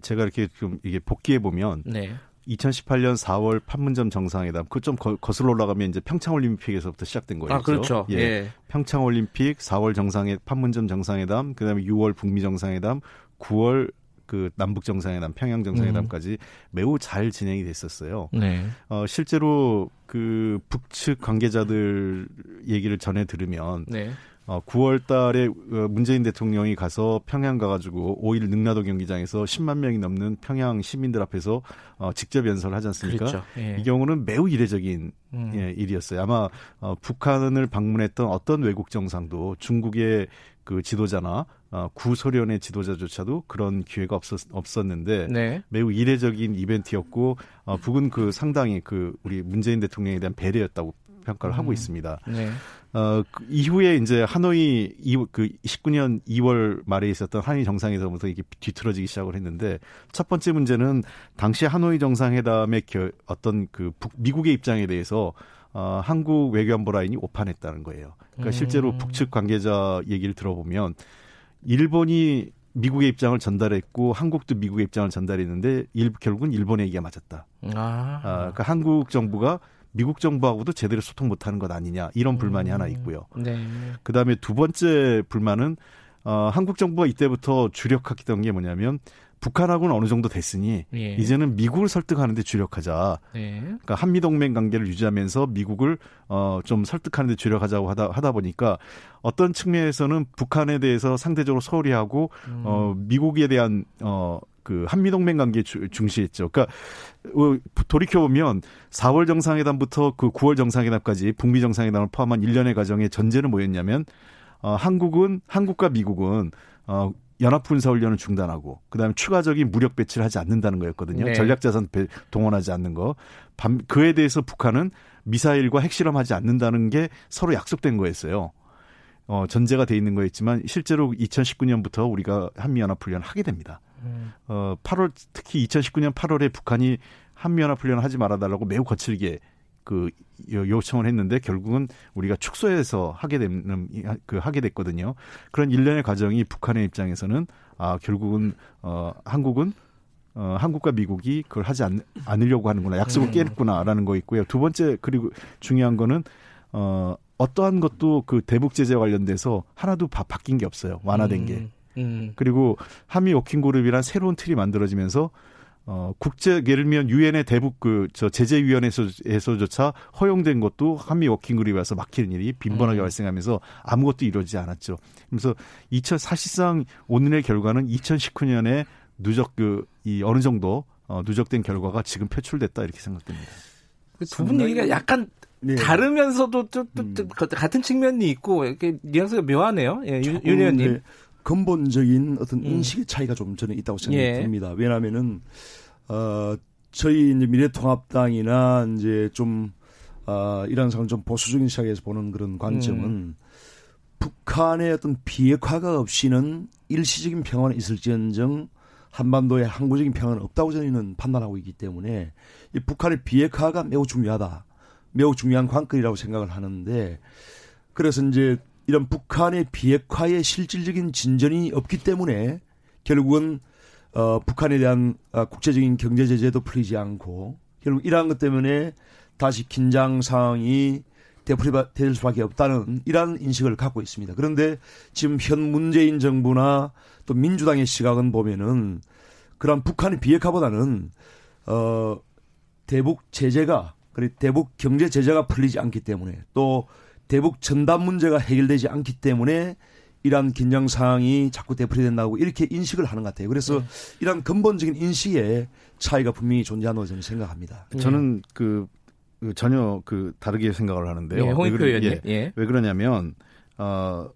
제가 이렇게 좀 이게 복귀해 보면 네. 2018년 4월 판문점 정상회담 그 좀 거슬러 올라가면 이제 평창 올림픽에서부터 시작된 거예요. 아, 그렇죠. 예. 예. 평창 올림픽 4월 정상회 판문점 정상회담 그다음에 6월 북미 정상회담 9월 그 남북 정상회담, 평양 정상회담까지 음. 매우 잘 진행이 됐었어요. 네. 어, 실제로 그 북측 관계자들 얘기를 전해 들으면 네. 어, 9월 달에 어, 문재인 대통령이 가서 평양 가가지고 5일 능라도 경기장에서 10만 명이 넘는 평양 시민들 앞에서 어, 직접 연설을 하지 않습니까? 그렇죠. 예. 이 경우는 매우 이례적인 음. 예, 일이었어요. 아마 어, 북한을 방문했던 어떤 외국 정상도 중국의 그 지도자나 어, 구소련의 지도자조차도 그런 기회가 없었, 없었는데 네. 매우 이례적인 이벤트였고 어, 북은 그 상당히 그 우리 문재인 대통령에 대한 배려였다고 평가를 음. 하고 있습니다. 네. 어, 그 이후에 이제 하노이 이, 그 19년 2월 말에 있었던 한일 정상회담부터 이게 뒤틀어지기 시작을 했는데 첫 번째 문제는 당시 하노이 정상회담의 겨, 어떤 그 북, 미국의 입장에 대해서 어, 한국 외교안보 라인이 오판했다는 거예요. 그러니까 실제로 음. 북측 관계자 얘기를 들어보면 일본이 미국의 입장을 전달했고 한국도 미국의 입장을 전달했는데 일, 결국은 일본의 얘기가 맞았다. 아. 아 그러니까 한국 정부가 미국 정부하고도 제대로 소통 못하는 것 아니냐 이런 불만이 음. 하나 있고요. 네. 그 다음에 두 번째 불만은 어, 한국 정부가 이때부터 주력했던 게 뭐냐면 북한하고는 어느 정도 됐으니 예. 이제는 미국을 설득하는데 주력하자. 네. 그러니까 한미 동맹 관계를 유지하면서 미국을 어, 좀 설득하는데 주력하자고 하다 하다 보니까 어떤 측면에서는 북한에 대해서 상대적으로 소홀히 하고 음. 어, 미국에 대한 어, 그 한미 동맹 관계 중시했죠. 그러니까 어, 돌이켜 보면 4월 정상회담부터 그 9월 정상회담까지 북미 정상회담을 포함한 일련의 과정에 전제는 뭐였냐면 어, 한국은 한국과 미국은 어, 연합군사훈련을 중단하고 그다음에 추가적인 무력 배치를 하지 않는다는 거였거든요. 네. 전략자산 동원하지 않는 거. 반, 그에 대해서 북한은 미사일과 핵실험하지 않는다는 게 서로 약속된 거였어요. 어, 전제가 돼 있는 거였지만 실제로 2019년부터 우리가 한미연합훈련을 하게 됩니다. 음. 어, 8월 특히 2019년 8월에 북한이 한미연합훈련을 하지 말아달라고 매우 거칠게 그 요청을 했는데 결국은 우리가 축소해서 하게 되는 그 하게 됐거든요. 그런 일련의 과정이 북한의 입장에서는 아 결국은 어 한국은 어 한국과 미국이 그걸 하지 않, 않으려고 하는구나. 약속을 음. 깨겠구나라는 거 있고요. 두 번째 그리고 중요한 거는 어 어떠한 것도 그 대북 제재 관련돼서 하나도 바, 바뀐 게 없어요. 완화된 게. 음. 음. 그리고 한미 working group이란 새로운 틀이 만들어지면서 어, 국제, 예를 들면 유엔의 대북 그, 저 제재 위원회에서조차 허용된 것도 한미 working group이 와서 막히는 일이 빈번하게 음. 발생하면서 아무것도 이루어지지 않았죠. 그래서 2000, 사실상 오늘의 결과는 2019년에 누적 그, 이 어느 정도 어, 누적된 결과가 지금 표출됐다 이렇게 생각됩니다. 그 두분 얘기가 약간 네. 다르면서도 좀, 좀, 좀 음. 같은 측면이 있고 이렇게 뉘앙스가 묘하네요. 예, 윤 의원님. 네. 근본적인 어떤 음. 인식의 차이가 좀 저는 있다고 생각이 예. 듭니다. 왜냐하면은 어 저희 이제 미래통합당이나 이제 좀 어, 이런 상황 좀 보수적인 시각에서 보는 그런 관점은 음. 북한의 어떤 비핵화가 없이는 일시적인 평화는 있을지언정 한반도에 항구적인 평화는 없다고 저희는 판단하고 있기 때문에 이 북한의 비핵화가 매우 중요하다. 매우 중요한 관건이라고 생각을 하는데 그래서 이제 이런 북한의 비핵화의 실질적인 진전이 없기 때문에 결국은 어, 북한에 대한 어, 국제적인 경제 제재도 풀리지 않고 결국 이러한 것 때문에 다시 긴장 상황이 되풀이될 수밖에 없다는 이러한 인식을 갖고 있습니다. 그런데 지금 현 문재인 정부나 또 민주당의 시각은 보면은 그런 북한의 비핵화보다는 어 대북 제재가 그리고 대북 경제 제재가 풀리지 않기 때문에 또 대북 전단 문제가 해결되지 않기 때문에 이러한 긴장 상황이 자꾸 되풀이 된다고 이렇게 인식을 하는 것 같아요. 그래서 네. 이러한 근본적인 인식에 차이가 분명히 존재한다고 저는 생각합니다. 네. 저는 그, 그 전혀 그 다르게 생각을 하는데요. 네, 왜, 그러, 예, 예. 왜 그러냐면 어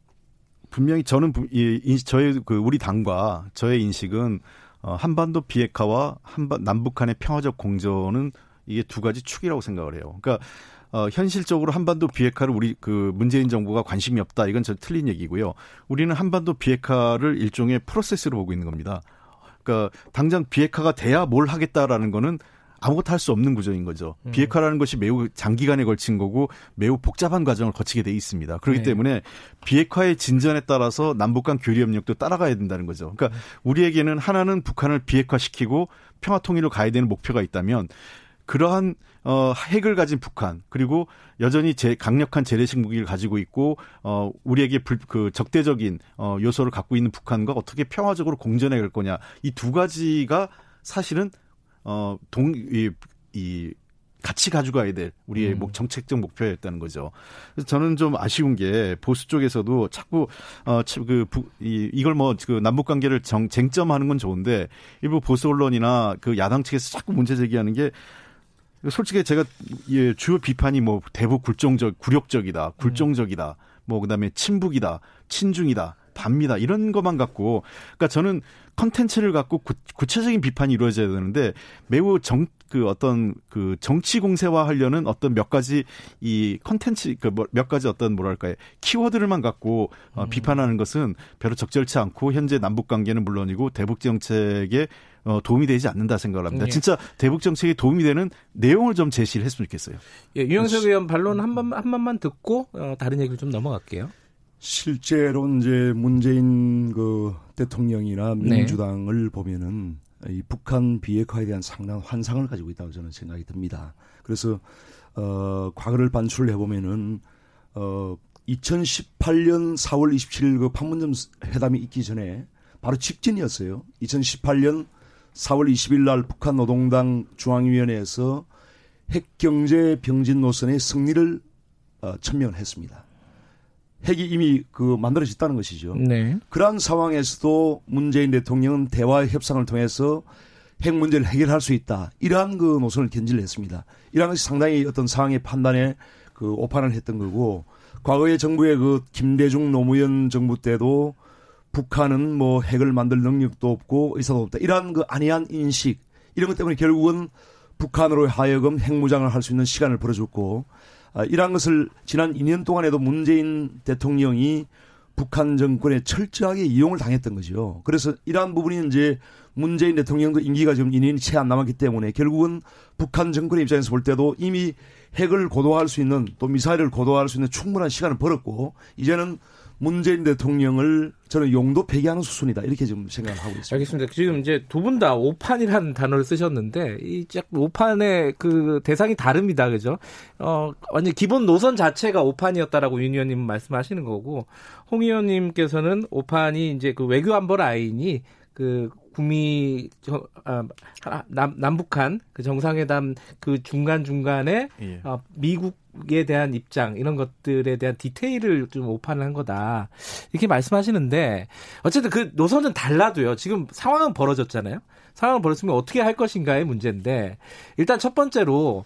분명히 저는 이, 저의 그 우리 당과 저의 인식은 어, 한반도 비핵화와 한반 남북한의 평화적 공존은 이게 두 가지 축이라고 생각을 해요. 그러니까 어, 현실적으로 한반도 비핵화를 우리 그 문재인 정부가 관심이 없다. 이건 저 틀린 얘기고요. 우리는 한반도 비핵화를 일종의 프로세스로 보고 있는 겁니다. 그러니까 당장 비핵화가 돼야 뭘 하겠다라는 거는 아무것도 할 수 없는 구조인 거죠. 음. 비핵화라는 것이 매우 장기간에 걸친 거고 매우 복잡한 과정을 거치게 돼 있습니다. 그렇기 네. 때문에 비핵화의 진전에 따라서 남북 간 교류 협력도 따라가야 된다는 거죠. 그러니까 음. 우리에게는 하나는 북한을 비핵화시키고 평화 통일로 가야 되는 목표가 있다면 그러한 어 핵을 가진 북한 그리고 여전히 제 강력한 재래식 무기를 가지고 있고 어 우리에게 불, 그 적대적인 어 요소를 갖고 있는 북한과 어떻게 평화적으로 공존해 갈 거냐 이 두 가지가 사실은 어동이 이 같이 가져가야 될 우리의 음. 목 정책적 목표였다는 거죠. 그래서 저는 좀 아쉬운 게 보수 쪽에서도 자꾸 어그 이 이걸 뭐 그 남북 관계를 정 쟁점하는 건 좋은데 일부 보수 언론이나 그 야당 측에서 자꾸 문제 제기하는 게 솔직히 제가 예, 주요 비판이 뭐 대북 굴종적 굴욕적이다, 굴종적이다, 뭐 그다음에 친북이다, 친중이다, 반미다 이런 것만 갖고 그러니까 저는 컨텐츠를 갖고 구, 구체적인 비판이 이루어져야 되는데 매우 정 그 어떤 그 정치 공세화 하려는 어떤 몇 가지 이 컨텐츠 그몇 뭐 가지 어떤 뭐랄까요 키워드를만 갖고 어, 음. 비판하는 것은 별로 적절치 않고 현재 남북 관계는 물론이고 대북 정책에 어, 도움이 되지 않는다 생각을 합니다. 예. 진짜 대북 정책에 도움이 되는 내용을 좀 제시를 했으면 좋겠어요. 예, 유영석 의원 반론 한번 한 번만 듣고 어, 다른 얘기를 좀 넘어갈게요. 실제로 이제 문재인 그 대통령이나 네. 민주당을 네. 보면은 이 북한 비핵화에 대한 상당한 환상을 가지고 있다고 저는 생각이 듭니다. 그래서 어 과거를 반출해 보면은 어 2018년 4월 27일 그 판문점 회담이 있기 전에 바로 직전이었어요. 2018년 4월 20일 날 북한 노동당 중앙위원회에서 핵경제 병진 노선의 승리를 어, 천명을 했습니다. 핵이 이미 그 만들어졌다는 것이죠. 네. 그러한 상황에서도 문재인 대통령은 대화 협상을 통해서 핵 문제를 해결할 수 있다. 이러한 그 노선을 견지를 했습니다. 이러한 것이 상당히 어떤 상황의 판단에 그 오판을 했던 거고 과거의 정부의 그 김대중 노무현 정부 때도 북한은 뭐 핵을 만들 능력도 없고 의사도 없다. 이러한 그 안이한 인식 이런 것 때문에 결국은 북한으로 하여금 핵무장을 할 수 있는 시간을 벌어줬고 아, 이러한 것을 지난 2년 동안에도 문재인 대통령이 북한 정권에 철저하게 이용을 당했던 거죠. 그래서 이러한 부분이 이제 문재인 대통령도 임기가 지금 2년이 채 안 남았기 때문에 결국은 북한 정권의 입장에서 볼 때도 이미 핵을 고도화할 수 있는 또 미사일을 고도화할 수 있는 충분한 시간을 벌었고 이제는 문재인 대통령을 저는 용도 폐기하는 수순이다 이렇게 좀 생각을 하고 있습니다. 알겠습니다. 지금 이제 두 분 다 오판이라는 단어를 쓰셨는데 이 오판의 그 대상이 다릅니다, 그죠? 어 완전 기본 노선 자체가 오판이었다라고 윤 의원님 말씀하시는 거고 홍 의원님께서는 오판이 이제 그 외교 안보 라인이 그 북미 아, 남, 남북한 그 정상회담 그 중간 중간에 예. 어, 미국에 대한 입장 이런 것들에 대한 디테일을 좀 오판을 한 거다 이렇게 말씀하시는데 어쨌든 그 노선은 달라도요. 지금 상황은 벌어졌잖아요. 상황을 벌었으면 어떻게 할 것인가의 문제인데 일단 첫 번째로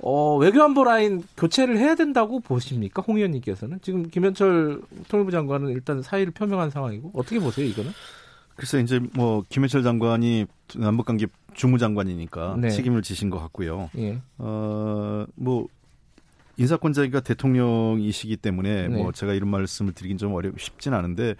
어, 외교안보 라인 교체를 해야 된다고 보십니까? 홍 의원님께서는 지금 김현철 통일부 장관은 일단 사의를 표명한 상황이고 어떻게 보세요 이거는? 글쎄 이제 뭐 김해철 장관이 남북관계 주무장관이니까 네. 책임을 지신 것 같고요. 예. 어뭐 인사권자가 대통령이시기 때문에 네. 뭐 제가 이런 말씀을 드리긴 좀 어렵 쉽진 않은데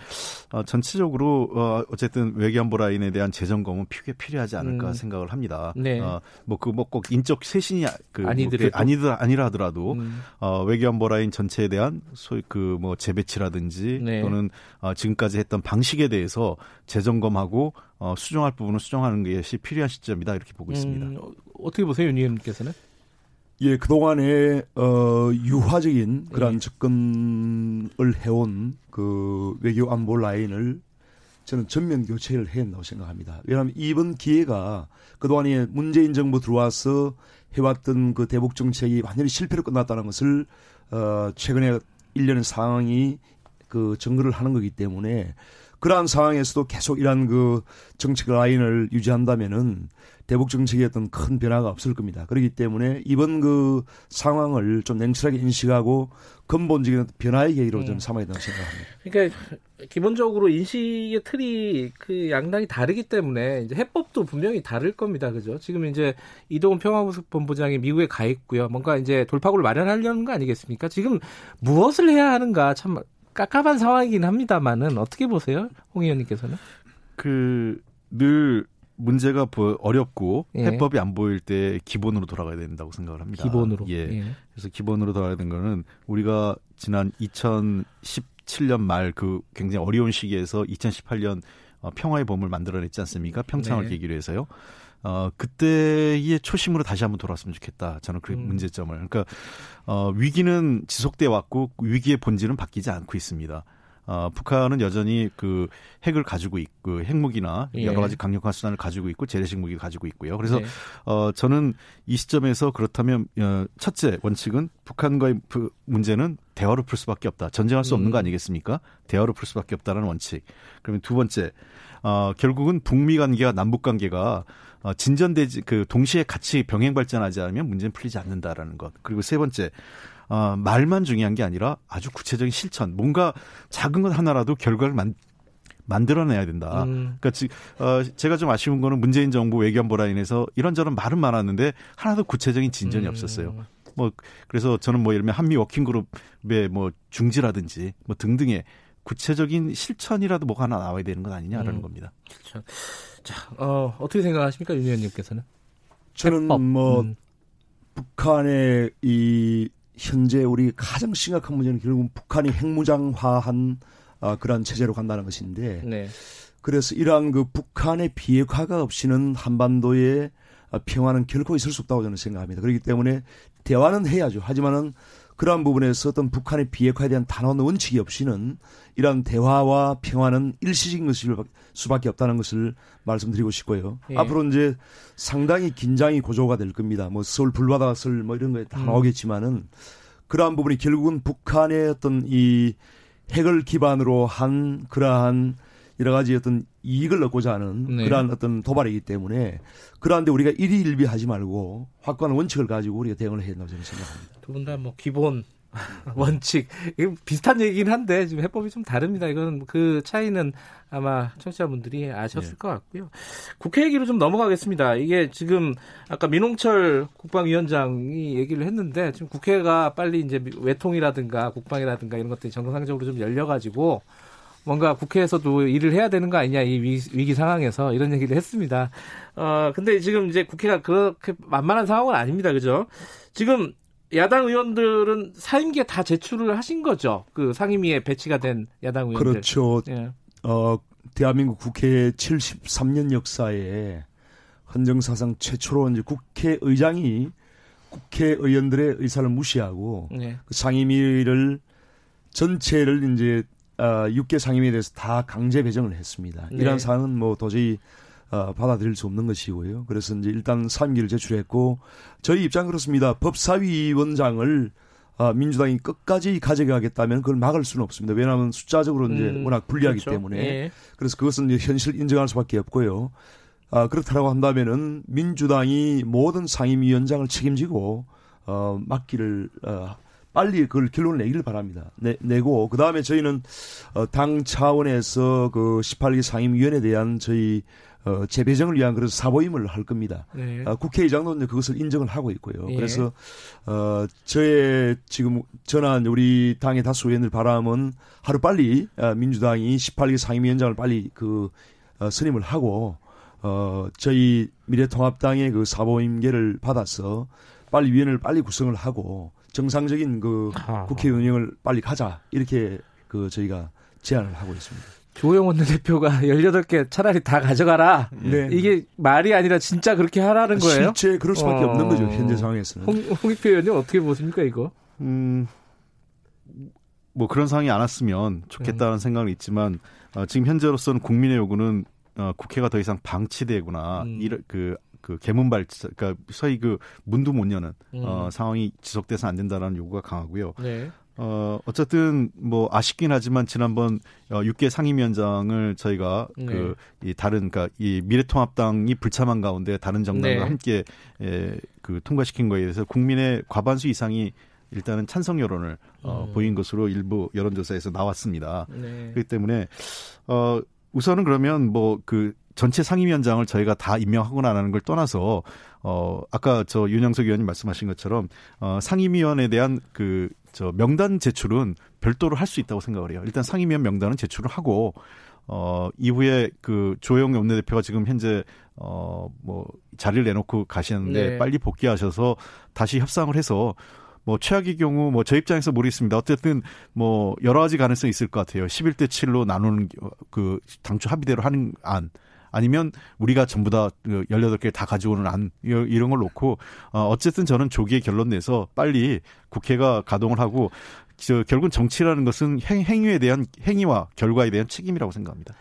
어, 전체적으로 어, 어쨌든 외교안보 라인에 대한 재점검은 필요 필요하지 않을까 음. 생각을 합니다. 네. 어, 뭐그 뭐 꼭 인적 쇄신이 그 아니더라도 뭐, 아니더 아니라 하더라도 음. 어, 외교안보 라인 전체에 대한 소위 그 뭐 재배치라든지 네. 또는 어, 지금까지 했던 방식에 대해서 재점검하고 어, 수정할 부분은 수정하는 것이 필요한 시점이다 이렇게 보고 있습니다. 음, 어떻게 보세요, 윤 의원님께서는? 예, 그동안에, 어, 유화적인 그런 예. 접근을 해온 그 외교 안보 라인을 저는 전면 교체를 해야 한다고 생각합니다. 왜냐하면 이번 기회가 그동안에 문재인 정부 들어와서 해왔던 그 대북 정책이 완전히 실패로 끝났다는 것을, 어, 최근에 일련의 상황이 그 증거를 하는 거기 때문에 그러한 상황에서도 계속 이러한 그 정책 라인을 유지한다면은 대북 정책에 어떤 큰 변화가 없을 겁니다. 그렇기 때문에 이번 그 상황을 좀 냉철하게 인식하고 근본적인 변화의 계기로 좀 음. 삼아야 된다고 생각합니다. 그러니까 기본적으로 인식의 틀이 그 양당이 다르기 때문에 이제 해법도 분명히 다를 겁니다. 그죠? 지금 이제 이동훈 평화본부장이 미국에 가 있고요. 뭔가 이제 돌파구를 마련하려는 거 아니겠습니까? 지금 무엇을 해야 하는가 참 깝깝한 상황이긴 합니다만은 어떻게 보세요? 홍 의원님께서는? 그 늘 문제가 어렵고 예. 해법이 안 보일 때 기본으로 돌아가야 된다고 생각을 합니다. 기본으로. 예. 예. 그래서 기본으로 돌아가야 되는 거는 우리가 지난 2017년 말 그 굉장히 어려운 시기에서 2018년 어, 평화의 봄을 만들어냈지 않습니까? 평창을 네. 계기로 해서요. 어, 그때의 초심으로 다시 한번 돌아왔으면 좋겠다. 저는 그 음. 문제점을. 그러니까, 어, 위기는 지속돼 왔고 위기의 본질은 바뀌지 않고 있습니다. 어, 북한은 여전히 그 핵을 가지고 있고 핵무기나 예. 여러 가지 강력한 수단을 가지고 있고 재래식 무기를 가지고 있고요. 그래서 네. 어, 저는 이 시점에서 그렇다면 어, 첫째 원칙은 북한과의 그 문제는 대화로 풀 수밖에 없다. 전쟁할 수 없는 거 음. 아니겠습니까? 대화로 풀 수밖에 없다는 원칙. 그러면 두 번째 어, 결국은 북미 관계와 남북 관계가 어, 진전되지 그 동시에 같이 병행 발전하지 않으면 문제는 풀리지 않는다라는 것. 그리고 세 번째 어, 말만 중요한 게 아니라 아주 구체적인 실천, 뭔가 작은 것 하나라도 결과를 만, 만들어내야 된다. 음. 그러니까 지, 어, 제가 좀 아쉬운 거는 문재인 정부 외교안보 라인에서 이런저런 말은 많았는데 하나도 구체적인 진전이 음. 없었어요. 뭐 그래서 저는 뭐 예를 들면 한미 워킹그룹의 뭐 중지라든지 뭐 등등의 구체적인 실천이라도 뭐가 하나 나와야 되는 건 아니냐라는 음. 겁니다. 그렇죠. 자, 어, 어떻게 생각하십니까, 윤 의원님께서는? 저는 해법. 뭐 음. 북한의 이 현재 우리 가장 심각한 문제는 결국 북한이 핵무장화한 아, 그러한 체제로 간다는 것인데 네. 그래서 이러한 그 북한의 비핵화가 없이는 한반도의 평화는 결코 있을 수 없다고 저는 생각합니다. 그렇기 때문에 대화는 해야죠. 하지만은 그러한 부분에서 어떤 북한의 비핵화에 대한 단호한 원칙이 없이는 이러한 대화와 평화는 일시적인 것일 수밖에 없다는 것을 말씀드리고 싶고요. 예. 앞으로 이제 상당히 긴장이 고조가 될 겁니다. 뭐 서울 불바다 설 뭐 이런 거에 다 음. 나오겠지만은 그러한 부분이 결국은 북한의 어떤 이 핵을 기반으로 한 그러한 여러 가지 어떤 이익을 얻고자 하는 네. 그러한 어떤 도발이기 때문에 그러한데 우리가 일희일비하지 말고 확고한 원칙을 가지고 우리가 대응을 해야 된다고 저는 생각합니다. 두 분 다 뭐 기본 원칙 비슷한 얘기긴 한데 지금 해법이 좀 다릅니다. 이건 그 차이는 아마 청취자분들이 아셨을 네. 것 같고요. 국회 얘기로 좀 넘어가겠습니다. 이게 지금 아까 민홍철 국방위원장이 얘기를 했는데 지금 국회가 빨리 이제 외통이라든가 국방이라든가 이런 것들이 정상적으로 좀 열려가지고 뭔가 국회에서도 일을 해야 되는 거 아니냐 이 위기, 상황에서 이런 얘기를 했습니다. 어 근데 지금 이제 국회가 그렇게 만만한 상황은 아닙니다, 그죠? 지금 야당 의원들은 사임기에 다 제출을 하신 거죠. 그 상임위에 배치가 된 야당 의원들. 그렇죠. 예. 어 대한민국 국회 73년 역사에 헌정사상 최초로 이제 국회의장이 국회의원들의 의사를 무시하고 네. 그 상임위를 전체를 이제 어, 6개 상임위에 대해서 다 강제 배정을 했습니다. 네. 이러한 사항은 뭐 도저히 어, 받아들일 수 없는 것이고요. 그래서 이제 일단 상임위를 제출했고 저희 입장 그렇습니다. 법사위원장을 어, 민주당이 끝까지 가져가겠다면 그걸 막을 수는 없습니다. 왜냐하면 숫자적으로 이제 음, 워낙 불리하기 그렇죠. 때문에 예. 그래서 그것은 이제 현실 인정할 수밖에 없고요. 아, 그렇다라고 한다면은 민주당이 모든 상임위원장을 책임지고 어, 맡기를 어, 빨리 그걸 결론을 내기를 바랍니다. 내, 내고 그 다음에 저희는 어, 당 차원에서 그 18기 상임위원회에 대한 저희 어, 재배정을 위한 그런 사보임을 할 겁니다. 네. 어, 국회의장도 이제 그것을 인정을 하고 있고요. 예. 그래서 어, 저의 지금 전한 우리 당의 다수 의원들 바람은 하루 빨리 어, 민주당이 18기 상임위원장을 빨리 그 어, 선임을 하고 어, 저희 미래통합당의 그 사보임계를 받아서 빨리 위원회를 빨리 구성을 하고 정상적인 그 국회 운영을 빨리 가자 이렇게 그 저희가 제안을 하고 있습니다. 조영원 대표가 18개 차라리 다 가져가라. 네. 이게 말이 아니라 진짜 그렇게 하라는 거예요? 실제 그럴 수밖에 어... 없는 거죠. 현재 상황에서는. 홍, 홍익표 의원님 어떻게 보십니까 이거? 음, 뭐 그런 상황이 안 왔으면 좋겠다는 음. 생각은 있지만 어, 지금 현재로서는 국민의 요구는 어, 국회가 더 이상 방치되거나 음. 이런 그 그 개문발 그러니까 소위 그 문도 못 여는 음. 어, 상황이 지속돼서 안 된다라는 요구가 강하고요. 네. 어, 어쨌든 뭐 아쉽긴 하지만 지난번 어, 6개 상임위원장을 저희가 네. 그, 이 다른, 그니까 이 미래통합당이 불참한 가운데 다른 정당과 네. 함께 에, 그 통과시킨 거에 대해서 국민의 과반수 이상이 일단은 찬성 여론을 어, 음. 보인 것으로 일부 여론조사에서 나왔습니다. 네. 그렇기 때문에 어, 우선은 그러면 뭐 그 전체 상임위원장을 저희가 다 임명하거나 안 하는 걸 떠나서 어 아까 저 윤영석 의원님 말씀하신 것처럼 어 상임위원에 대한 그 저 명단 제출은 별도로 할 수 있다고 생각을 해요. 일단 상임위원 명단은 제출을 하고 어 이후에 그 조영 원내대표가 지금 현재 어 뭐 자리를 내놓고 가시는데 네. 빨리 복귀하셔서 다시 협상을 해서 뭐 최악의 경우 뭐 저 입장에서 모르겠습니다. 어쨌든 뭐 여러 가지 가능성이 있을 것 같아요. 11대 7로 나누는 그 당초 합의대로 하는 안 아니면 우리가 전부 다 18개 그다 가져오는 안 이런 걸 놓고 어 어쨌든 저는 조기에 결론 내서 빨리 국회가 가동을 하고 저 결국은 정치라는 것은 행, 행위에 대한 행위와 결과에 대한 책임이라고 생각합니다.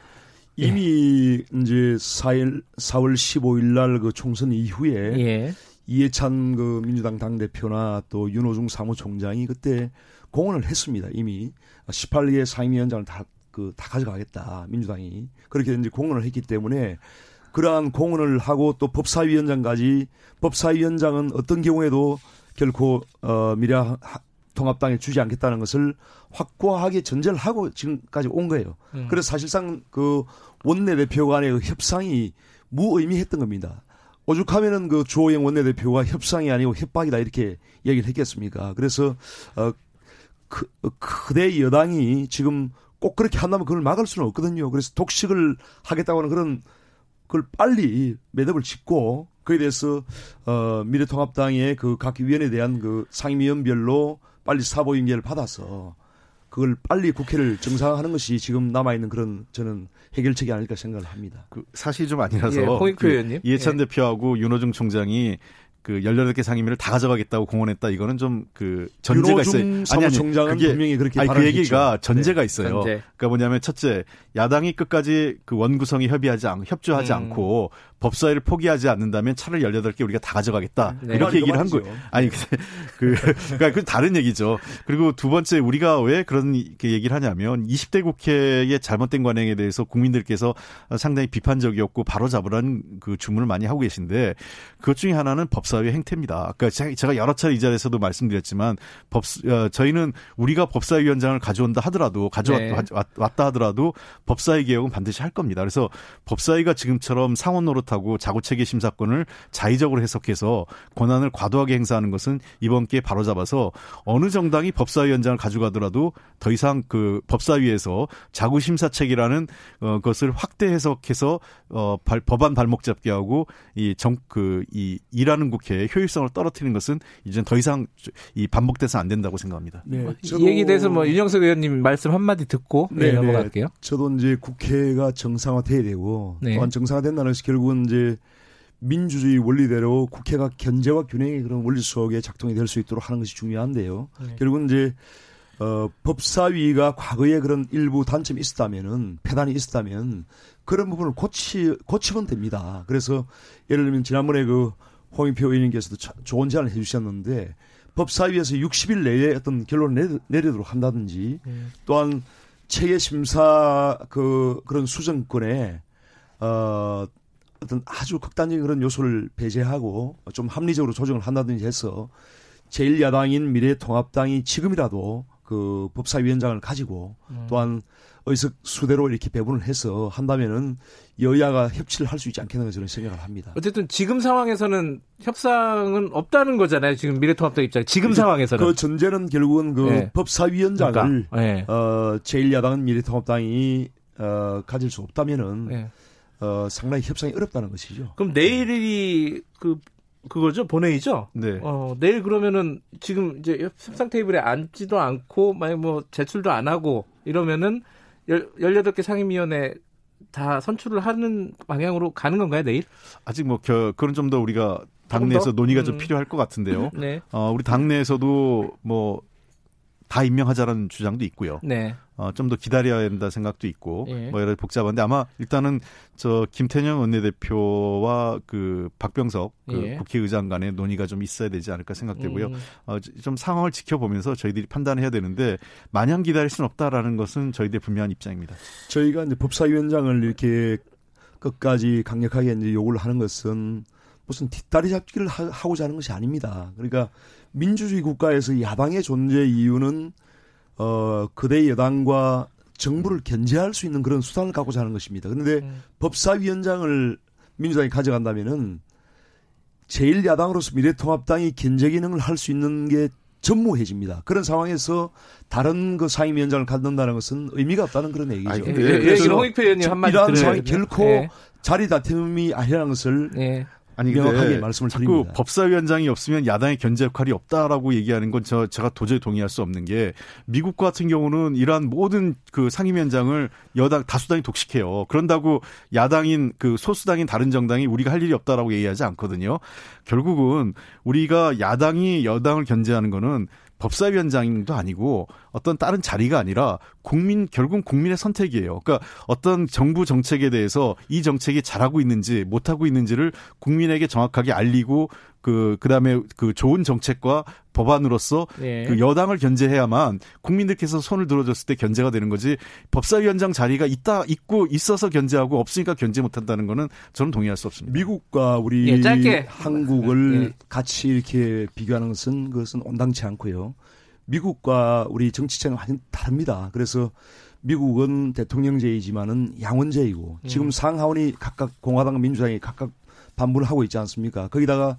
이미 예. 이제 4일 4월 15일 날 그 총선 이후에 예. 이해찬 그 민주당 당대표나 또 윤호중 사무총장이 그때 공언을 했습니다. 이미 18개 상임위원장을 다, 그, 다 가져가겠다. 민주당이. 그렇게 이제 공언을 했기 때문에 그러한 공언을 하고 또 법사위원장까지 법사위원장은 어떤 경우에도 결코 어 미래 통합당에 주지 않겠다는 것을 확고하게 전제를 하고 지금까지 온 거예요. 음. 그래서 사실상 그 원내대표 간의 그 협상이 무의미했던 겁니다. 오죽하면은 그 주호영 원내대표가 협상이 아니고 협박이다 이렇게 얘기를 했겠습니까? 그래서 어 그, 그대 여당이 지금 꼭 그렇게 한다면 그걸 막을 수는 없거든요. 그래서 독식을 하겠다고 하는 그런 그걸 빨리 매듭을 짓고 그에 대해서 어 미래통합당의 그 각 위원에 대한 그 상임위원별로 빨리 사보임계를 받아서 그걸 빨리 국회를 정상화하는 것이 지금 남아 있는 그런 저는 해결책이 아닐까 생각을 합니다. 그 사실이 좀 아니라서 예, 그 이해찬 예. 대표하고 윤호중 총장이 그 18개 상임위를 다 가져가겠다고 공언했다. 이거는 좀 그 전제가 있어요. 아니 아니 총장은 그게, 분명히 그렇게 아니 그 얘기가 전제가 네. 있어요. 전제. 그러니까 뭐냐면 첫째 야당이 끝까지 그 원구성이 협의하지 않 협조하지 음. 않고 법사위를 포기하지 않는다면 차를 18개 우리가 다 가져가겠다. 네. 이렇게 얘기를 한 거예요. 아니, 그, 그러니까 그 다른 얘기죠. 그리고 두 번째 우리가 왜 그런 얘기를 하냐면 20대 국회의 잘못된 관행에 대해서 국민들께서 상당히 비판적이었고 바로 잡으라는 그 주문을 많이 하고 계신데 그것 중에 하나는 법사위의 행태입니다. 그러니까 제가 여러 차례 이 자리에서도 말씀드렸지만 법, 어, 저희는 우리가 법사위원장을 가져온다 하더라도 가져왔다 네. 하더라도 법사위 개혁은 반드시 할 겁니다. 그래서 법사위가 지금처럼 상원 노릇 못하고 자구체계 심사권을 자의적으로 해석해서 권한을 과도하게 행사하는 것은 이번 기회에 바로잡아서 어느 정당이 법사위원장을 가져가더라도 더 이상 그 법사위에서 자구심사책이라는 어, 것을 확대 해석해서 어, 발, 법안 발목 잡게 하고 이 정 그 이 일하는 국회의 효율성을 떨어뜨리는 것은 이제 더 이상 이 반복돼서 안 된다고 생각합니다. 네, 뭐이 얘기 대해서 뭐 윤영석 의원님 말씀 한 마디 듣고 네, 네, 넘어갈게요. 저도 이제 국회가 정상화돼야 되고 네. 또한 정상화된다는 것이 결국은 이제 민주주의 원리대로 국회가 견제와 균형의 그런 원리 속에 작동이 될 수 있도록 하는 것이 중요한데요. 네. 결국은 이제 어, 법사위가 과거에 그런 일부 단점이 있었다면은 폐단이 있었다면 그런 부분을 고치 고치면 됩니다. 그래서 예를 들면 지난번에 그 홍인표 의원님께서도 좋은 제안을 해주셨는데 법사위에서 60일 내에 어떤 결론을 내리, 도록 한다든지 네. 또한 체계 심사 그 그런 수정권에 어 어떤 아주 극단적인 그런 요소를 배제하고 좀 합리적으로 조정을 한다든지 해서 제1야당인 미래통합당이 지금이라도 그 법사위원장을 가지고 음. 또한 의석 수대로 이렇게 배분을 해서 한다면은 여야가 협치를 할 수 있지 않겠나 저는 생각을 합니다. 어쨌든 지금 상황에서는 협상은 없다는 거잖아요. 지금 미래통합당 입장. 지금 그, 상황에서는 그 전제는 결국은 그 네. 법사위원장을 그러니까. 네. 어 제1야당은 미래통합당이 어 가질 수 없다면은 네. 어, 상당히 협상이 어렵다는 것이죠. 그럼 내일이 그 그거죠 본회의죠. 네. 어 내일 그러면은 지금 이제 협상 테이블에 앉지도 않고 만약 뭐 제출도 안 하고 이러면은 열 18개 상임위원회 다 선출을 하는 방향으로 가는 건가요 내일? 아직 뭐 겨, 그런 좀 더 우리가 당내에서 논의가 음. 좀 필요할 것 같은데요. 네. 어 우리 당내에서도 뭐 다 임명하자라는 주장도 있고요. 네. 어, 좀 더 기다려야 된다 생각도 있고 예. 뭐 여러 복잡한데 아마 일단은 저 김태년 원내대표와 그 박병석 그 예. 국회의장 간의 논의가 좀 있어야 되지 않을까 생각되고요. 음. 어, 좀 상황을 지켜보면서 저희들이 판단해야 되는데 마냥 기다릴 수는 없다라는 것은 저희들의 분명한 입장입니다. 저희가 이제 법사위원장을 이렇게 끝까지 강력하게 이제 요구를 하는 것은 무슨 뒷다리 잡기를 하, 고자 하는 것이 아닙니다. 그러니까 민주주의 국가에서 야당의 존재 이유는 어 그대 여당과 정부를 견제할 수 있는 그런 수단을 갖고자 하는 것입니다. 그런데 음. 법사위원장을 민주당이 가져간다면은 제일 야당으로서 미래통합당이 견제 기능을 할 수 있는 게 전무해집니다. 그런 상황에서 다른 그 상임위원장을 갖는다는 것은 의미가 없다는 그런 얘기죠. 아니, 예, 예, 예, 홍익표 의원님 한마디 이러한 상황이 결코 예. 자리 다툼이 아니라는 것을 예. 아니 명확하게 말씀을 자꾸 드립니다. 법사위원장이 없으면 야당의 견제 역할이 없다라고 얘기하는 건 저 제가 도저히 동의할 수 없는 게 미국 같은 경우는 이러한 모든 그 상임위원장을 여당 다수당이 독식해요. 그런다고 야당인 그 소수당인 다른 정당이 우리가 할 일이 없다라고 얘기하지 않거든요. 결국은 우리가 야당이 여당을 견제하는 거는 법사위원장도 아니고 어떤 다른 자리가 아니라 국민 결국 국민의 선택이에요. 그러니까 어떤 정부 정책에 대해서 이 정책이 잘하고 있는지 못하고 있는지를 국민에게 정확하게 알리고 그 그다음에 그 좋은 정책과 법안으로서 네. 그 여당을 견제해야만 국민들께서 손을 들어줬을 때 견제가 되는 거지 법사위원장 자리가 있다 있고 있어서 견제하고 없으니까 견제 못한다는 거는 저는 동의할 수 없습니다. 미국과 우리 예, 짧게. 한국을 예. 같이 이렇게 비교하는 것은 그것은 온당치 않고요. 미국과 우리 정치체는 완전 다릅니다. 그래서 미국은 대통령제이지만은 양원제이고 지금 음. 상하원이 각각 공화당과 민주당이 각각 반분을 하고 있지 않습니까? 거기다가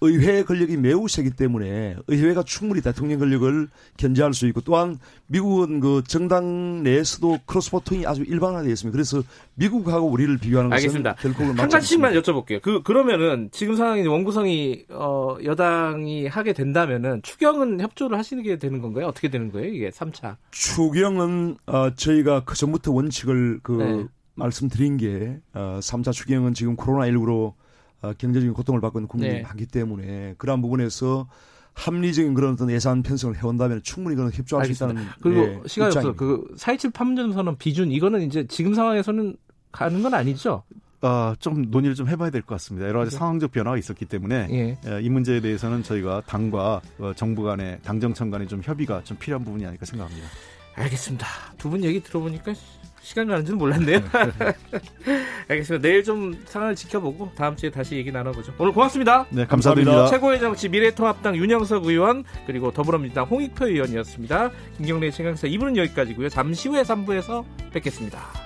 의회 권력이 매우 세기 때문에 의회가 충분히 대통령 권력을 견제할 수 있고 또한 미국은 그 정당 내에서도 크로스 보통이 아주 일반화되어 있습니다. 그래서 미국하고 우리를 비교하는 알겠습니다. 것은 결국은 한 가지씩만 여쭤볼게요. 그 그러면은 지금 상황이 원구성이 어 여당이 하게 된다면은 추경은 협조를 하시는 게 되는 건가요? 어떻게 되는 거예요? 이게 3차. 추경은 어 저희가 그 전부터 원칙을 그 네. 말씀드린 게 어, 3차 추경은 지금 코로나 19로 어, 경제적인 고통을 받고 있는 국민들이 네. 많기 때문에 그러한 부분에서 합리적인 그런 어떤 예산 편성을 해온다면 충분히 그런 협조할 알겠습니다. 수 있다는 그리고 예, 시간이 없어 그4.27 판문점 선언 비준 이거는 이제 지금 상황에서는 가는 건 아니죠. 어, 좀 논의를 좀 해봐야 될 것 같습니다. 여러 가지 네. 상황적 변화가 있었기 때문에 예. 예. 이 문제에 대해서는 저희가 당과 어, 정부 간의 당정청 간의 좀 협의가 좀 필요한 부분이 아닐까 생각합니다. 알겠습니다. 두 분 얘기 들어보니까 시간 가는 줄 몰랐네요. 알겠습니다. 내일 좀 상황을 지켜보고 다음 주에 다시 얘기 나눠보죠. 오늘 고맙습니다. 네, 감사드립니다. 최고의 정치 미래통합당 윤영석 의원 그리고 더불어민주당 홍익표 의원이었습니다. 김경래 최강사 2부는 여기까지고요. 잠시 후에 3부에서 뵙겠습니다.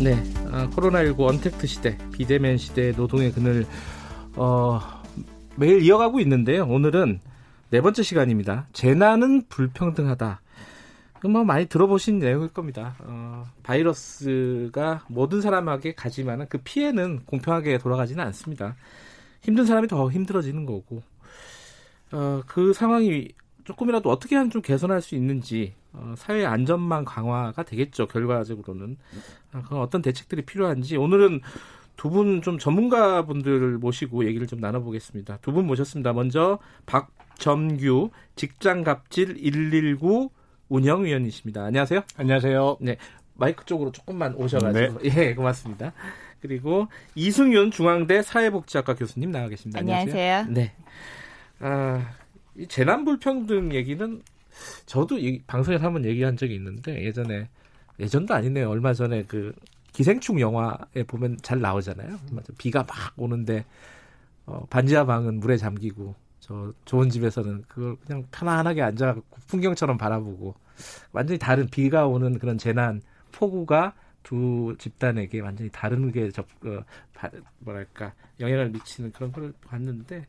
네, 아, 코로나19 언택트 시대, 비대면 시대 노동의 그늘 어, 매일 이어가고 있는데요. 오늘은 네 번째 시간입니다. 재난은 불평등하다. 뭐 많이 들어보신 내용일 겁니다. 어, 바이러스가 모든 사람에게 가지만 그 피해는 공평하게 돌아가지는 않습니다. 힘든 사람이 더 힘들어지는 거고 어, 그 상황이 조금이라도 어떻게 하면 좀 개선할 수 있는지 어, 사회 안전망 강화가 되겠죠. 결과적으로는 아, 그런 어떤 대책들이 필요한지 오늘은 두 분 좀 전문가분들을 모시고 얘기를 좀 나눠보겠습니다. 두 분 모셨습니다. 먼저 박점규 직장갑질 119 운영위원이십니다. 안녕하세요. 안녕하세요. 네. 마이크 쪽으로 조금만 오셔가지고 네. 예 고맙습니다. 그리고 이승윤 중앙대 사회복지학과 교수님 나와 계십니다. 안녕하세요. 안녕하세요. 네. 아, 이 재난 불평등 얘기는 저도 이 방송에서 한번 얘기한 적이 있는데 예전에 예전도 아니네요. 얼마 전에 그 기생충 영화에 보면 잘 나오잖아요. 맞아. 비가 막 오는데 어, 반지하 방은 물에 잠기고 저 좋은 집에서는 그걸 그냥 편안하게 앉아갖고 풍경처럼 바라보고 완전히 다른 비가 오는 그런 재난 폭우가 두 집단에게 완전히 다른게 접, 어, 뭐랄까 영향을 미치는 그런 걸 봤는데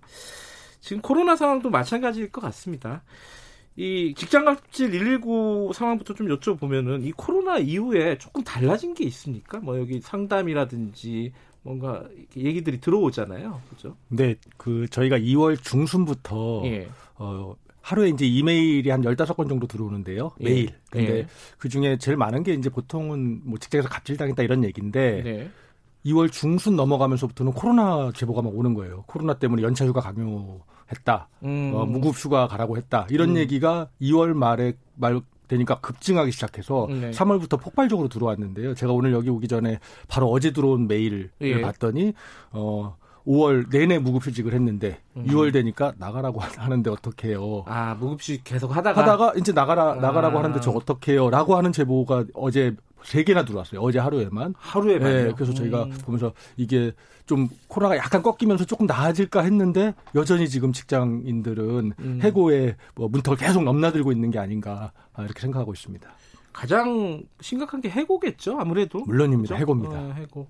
지금 코로나 상황도 마찬가지일 것 같습니다. 이 직장 갑질 119 상황부터 좀 여쭤보면은 이 코로나 이후에 조금 달라진 게 있습니까? 뭐 여기 상담이라든지 뭔가 얘기들이 들어오잖아요. 그죠? 네, 그 저희가 2월 중순부터 예. 어 하루에 이제 이메일이 한 15건 정도 들어오는데요. 예. 매일. 근데 예. 그 중에 제일 많은 게 이제 보통은 뭐 직장에서 갑질당했다 이런 얘기인데 네. 2월 중순 넘어가면서부터는 코로나 제보가 막 오는 거예요. 코로나 때문에 연차 휴가 강요했다. 음. 어, 무급 휴가 가라고 했다. 이런 음. 얘기가 2월 말에 말 되니까 급증하기 시작해서 네. 3월부터 폭발적으로 들어왔는데요. 제가 오늘 여기 오기 전에 바로 어제 들어온 메일을 예. 봤더니 어 5월 내내 무급휴직을 했는데 음. 6월 되니까 나가라고 하는데 어떡해요. 아, 무급휴직 계속 하다가 하다가 이제 나가라 나가라고 아. 하는데 저 어떡해요라고 하는 제보가 어제 세 개나 들어왔어요. 어제 하루에만. 하루에만. 네, 그래서 저희가 음. 보면서 이게 좀 코로나가 약간 꺾이면서 조금 나아질까 했는데 여전히 지금 직장인들은 음. 해고의 뭐 문턱을 계속 넘나들고 있는 게 아닌가 아, 이렇게 생각하고 있습니다. 가장 심각한 게 해고겠죠. 아무래도. 물론입니다. 그렇죠? 해고입니다. 어, 해고.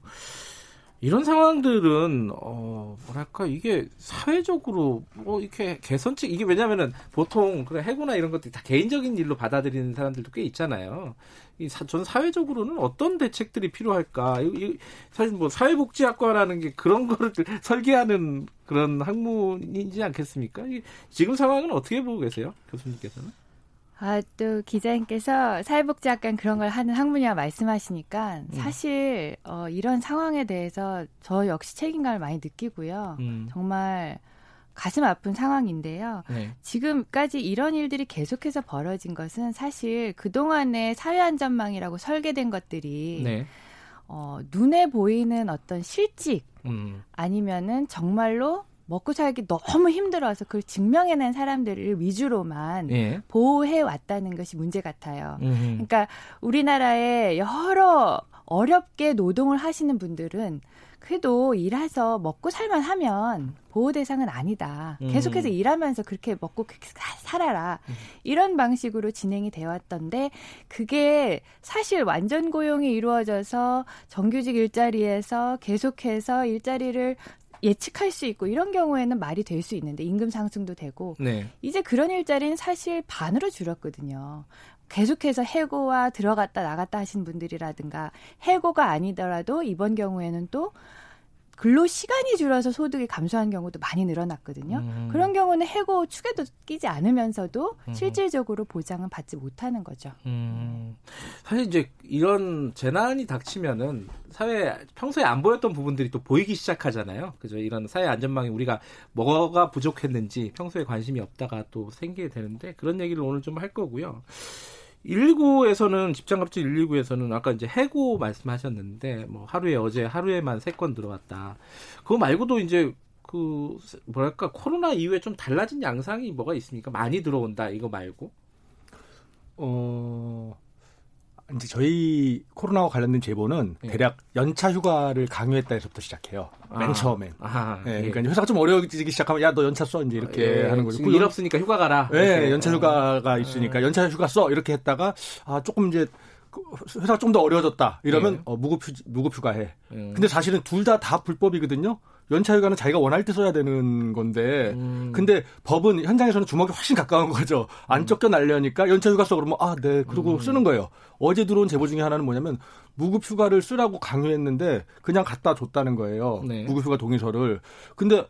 이런 상황들은 어 뭐랄까 이게 사회적으로 뭐 이렇게 개선책 이게 왜냐면은 보통 그래 해고나 이런 것들이 다 개인적인 일로 받아들이는 사람들도 꽤 있잖아요. 이 전 사회적으로는 어떤 대책들이 필요할까? 이, 이, 사실 뭐 사회복지학과라는 게 그런 거를 설계하는 그런 학문이지 않겠습니까? 이, 지금 상황은 어떻게 보고 계세요, 교수님께서는? 아, 또 기자님께서 사회복지학관 그런 걸 하는 학문이라 말씀하시니까 음. 사실 어, 이런 상황에 대해서 저 역시 책임감을 많이 느끼고요. 음. 정말 가슴 아픈 상황인데요. 네. 지금까지 이런 일들이 계속해서 벌어진 것은 사실 그동안의 사회안전망이라고 설계된 것들이 네. 어, 눈에 보이는 어떤 실직 음. 아니면은 정말로 먹고 살기 너무 힘들어서 그걸 증명해낸 사람들을 위주로만 예. 보호해 왔다는 것이 문제 같아요. 음흠. 그러니까 우리나라에 여러 어렵게 노동을 하시는 분들은 그래도 일해서 먹고 살만 하면 보호 대상은 아니다. 음. 계속해서 일하면서 그렇게 먹고 살아라. 음. 이런 방식으로 진행이 되어 왔던데 그게 사실 완전 고용이 이루어져서 정규직 일자리에서 계속해서 일자리를 예측할 수 있고 이런 경우에는 말이 될 수 있는데 임금 상승도 되고 네. 이제 그런 일자리는 사실 반으로 줄었거든요. 계속해서 해고와 들어갔다 나갔다 하신 분들이라든가 해고가 아니더라도 이번 경우에는 또 근로 시간이 줄어서 소득이 감소한 경우도 많이 늘어났거든요. 음. 그런 경우는 해고 축에도 끼지 않으면서도 음. 실질적으로 보장은 받지 못하는 거죠. 음. 사실 이제 이런 재난이 닥치면은 사회 평소에 안 보였던 부분들이 또 보이기 시작하잖아요. 그죠? 이런 사회 안전망이 우리가 뭐가 부족했는지 평소에 관심이 없다가 또 생기게 되는데 그런 얘기를 오늘 좀 할 거고요. 119에서는 집장갑질 119에서는 아까 이제 해고 말씀하셨는데 뭐 하루에 어제 하루에만 세 건 들어왔다. 그거 말고도 이제 그 뭐랄까 코로나 이후에 좀 달라진 양상이 뭐가 있습니까? 많이 들어온다 이거 말고. 어 이제 저희 코로나와 관련된 제보는 예. 대략 연차 휴가를 강요했다에서부터 시작해요. 맨 아. 처음엔. 아, 네, 그러니까 회사가 좀 어려워지기 시작하면 야 너 연차 써 이제 이렇게 예, 하는 거죠. 일 없으니까 휴가 가라. 네, 연차 휴가가 아. 있으니까 연차 휴가 써 이렇게 했다가 아 조금 이제 그 회사가 좀더 어려워졌다 이러면 예. 어, 무급 휴 무급 휴가해. 음. 근데 사실은 둘 다다 다 불법이거든요. 연차휴가는 자기가 원할 때 써야 되는 건데, 음. 근데 법은 현장에서는 주먹이 훨씬 가까운 거죠. 안 음. 쫓겨날려니까 연차휴가 써 그러면 아, 네, 그러고 음. 쓰는 거예요. 어제 들어온 제보 중에 하나는 뭐냐면 무급휴가를 쓰라고 강요했는데 그냥 갖다 줬다는 거예요. 네. 무급휴가 동의서를. 근데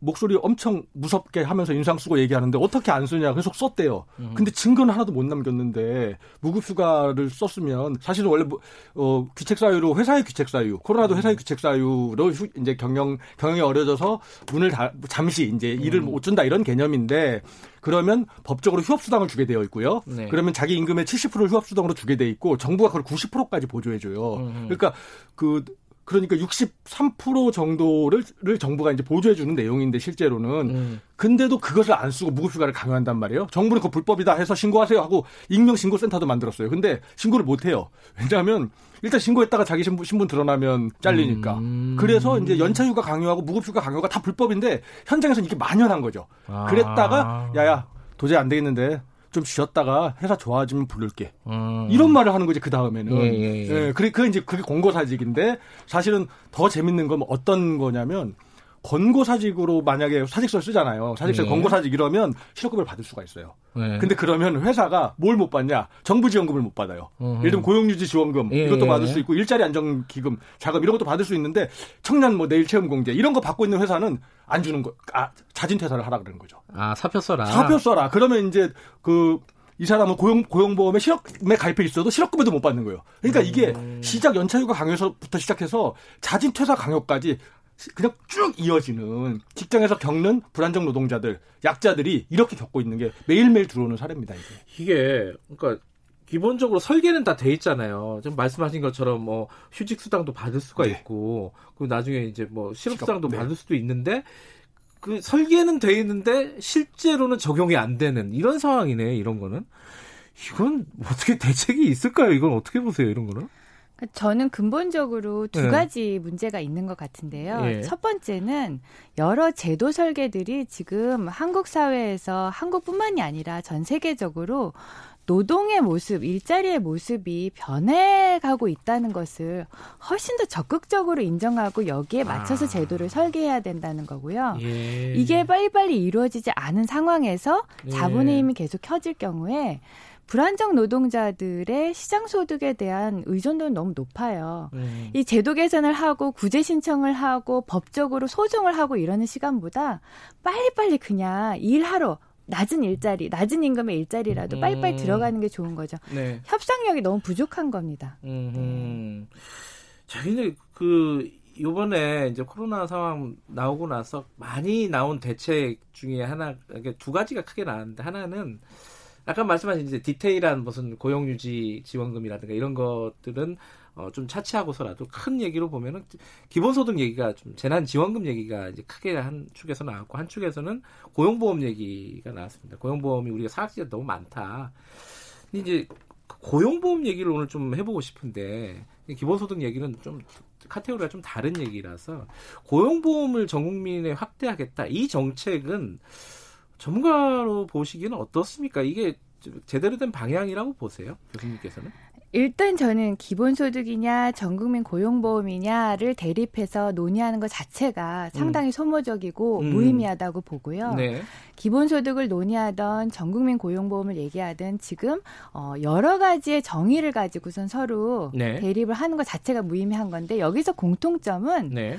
목소리 엄청 무섭게 하면서 인상 쓰고 얘기하는데 어떻게 안 쓰냐 계속 썼대요. 음. 근데 증거는 하나도 못 남겼는데 무급휴가를 썼으면 사실은 원래 뭐, 어, 귀책 사유로 회사의 귀책 사유, 코로나도 회사의 음. 귀책 사유로 휴, 이제 경영 경영이 어려져서 문을 다, 잠시 이제 일을 음. 못 준다 이런 개념인데 그러면 법적으로 휴업수당을 주게 되어 있고요. 네. 그러면 자기 임금의 70%를 휴업수당으로 주게 돼 있고 정부가 그걸 90%까지 보조해줘요. 음. 그러니까 그 그러니까 63% 정도를 정부가 이제 보조해 주는 내용인데 실제로는 음. 근데도 그것을 안 쓰고 무급휴가를 강요한단 말이에요. 정부는 그 불법이다 해서 신고하세요 하고 익명 신고 센터도 만들었어요. 근데 신고를 못 해요. 왜냐하면 일단 신고했다가 자기 신분, 신분 드러나면 잘리니까. 음. 그래서 이제 연차휴가 강요하고 무급휴가 강요가 다 불법인데 현장에서는 이게 만연한 거죠. 아. 그랬다가 야야 도저히 안 되겠는데 좀 쉬었다가 회사 좋아지면 부를게. 음. 이런 말을 하는 거지 그 다음에는. 예, 예, 예. 예, 그래 그 이제 그게 권고사직인데 사실은 더 재밌는 건 어떤 거냐면 권고사직으로 만약에 사직서를 쓰잖아요. 사직서 네. 권고사직 이러면 실업급여를 받을 수가 있어요. 네. 근데 그러면 회사가 뭘 못 받냐? 정부 지원금을 못 받아요. 으흠. 예를 들면 고용유지 지원금 예. 이것도 받을 수 있고 일자리 안정 기금 자금 이런 것도 받을 수 있는데 청년 뭐 내일 체험 공제 이런 거 받고 있는 회사는 안 주는 거. 아 자진 퇴사를 하라 그러는 거죠. 아 사표 써라. 사표 써라. 그러면 이제 그 이 사람은 고용 고용보험에 실업에 가입해 있어도 실업급여도 못 받는 거예요. 그러니까 이게 음. 시작 연차휴가 강요서부터 시작해서 자진 퇴사 강요까지 그냥 쭉 이어지는 직장에서 겪는 불안정 노동자들, 약자들이 이렇게 겪고 있는 게 매일매일 들어오는 사례입니다. 이게. 이게 그러니까 기본적으로 설계는 다 돼 있잖아요. 좀 말씀하신 것처럼 뭐 휴직 수당도 받을 수가 네. 있고 그리고 나중에 이제 뭐 실업 수당도 네. 받을 수도 있는데 그 설계는 돼 있는데 실제로는 적용이 안 되는 이런 상황이네. 이런 거는 이건 어떻게 대책이 있을까요? 이건 어떻게 보세요? 이런 거는? 저는 근본적으로 두 네. 가지 문제가 있는 것 같은데요. 네. 첫 번째는 여러 제도 설계들이 지금 한국 사회에서 한국뿐만이 아니라 전 세계적으로 노동의 모습, 일자리의 모습이 변해가고 있다는 것을 훨씬 더 적극적으로 인정하고 여기에 맞춰서 아. 제도를 설계해야 된다는 거고요. 예. 이게 빨리빨리 이루어지지 않은 상황에서 예. 자본의 힘이 계속 켜질 경우에 불안정 노동자들의 시장 소득에 대한 의존도는 너무 높아요. 음. 이 제도 개선을 하고 구제 신청을 하고 법적으로 소송을 하고 이러는 시간보다 빨리빨리 그냥 일하러 낮은 일자리, 낮은 임금의 일자리라도 음. 빨리빨리 들어가는 게 좋은 거죠. 네. 협상력이 너무 부족한 겁니다. 음. 자, 근데 그 요번에 이제 코로나 상황 나오고 나서 많이 나온 대책 중에 하나, 두 가지가 크게 나왔는데 하나는 아까 말씀하신 이제 디테일한 무슨 고용유지 지원금이라든가 이런 것들은 어, 좀 차치하고서라도 큰 얘기로 보면은 기본소득 얘기가 좀 재난지원금 얘기가 이제 크게 한 축에서 나왔고 한 축에서는 고용보험 얘기가 나왔습니다. 고용보험이 우리가 사각지가 너무 많다. 근데 이제 고용보험 얘기를 오늘 좀 해보고 싶은데 기본소득 얘기는 좀 카테고리가 좀 다른 얘기라서 고용보험을 전 국민에 확대하겠다 이 정책은 전문가로 보시기에는 어떻습니까? 이게 제대로 된 방향이라고 보세요, 교수님께서는? 일단 저는 기본소득이냐 전국민 고용보험이냐를 대립해서 논의하는 것 자체가 상당히 음. 소모적이고 음. 무의미하다고 보고요. 네. 기본소득을 논의하던 전국민 고용보험을 얘기하든 지금 어 여러 가지의 정의를 가지고선 서로 네. 대립을 하는 것 자체가 무의미한 건데 여기서 공통점은 네.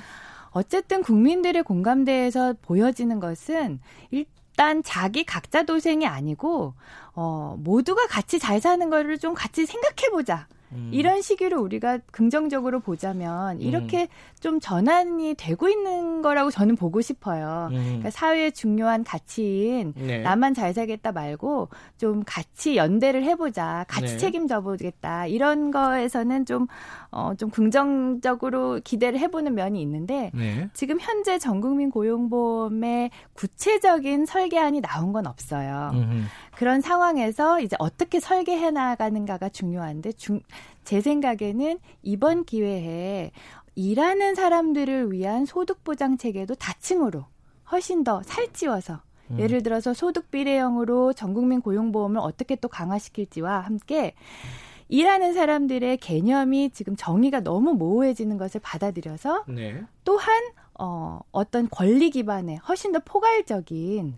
어쨌든 국민들의 공감대에서 보여지는 것은 일, 일단 자기 각자 도생이 아니고 어 모두가 같이 잘 사는 거를 좀 같이 생각해 보자. 음. 이런 시기로 우리가 긍정적으로 보자면 음. 이렇게 음. 좀 전환이 되고 있는 거라고 저는 보고 싶어요. 음. 그러니까 사회의 중요한 가치인 네. 나만 잘 살겠다 말고 좀 같이 연대를 해보자, 같이 네. 책임져 보겠다 이런 거에서는 좀 어, 좀 긍정적으로 기대를 해보는 면이 있는데 네. 지금 현재 전국민 고용보험의 구체적인 설계안이 나온 건 없어요. 그런 상황에서 이제 어떻게 설계해 나가는가가 중요한데 중, 제 생각에는 이번 기회에 일하는 사람들을 위한 소득 보장 체계도 다층으로 훨씬 더 살찌워서 음. 예를 들어서 소득 비례형으로 전국민 고용보험을 어떻게 또 강화시킬지와 함께 일하는 사람들의 개념이 지금 정의가 너무 모호해지는 것을 받아들여서 네. 또한 어, 어떤 권리 기반의 훨씬 더 포괄적인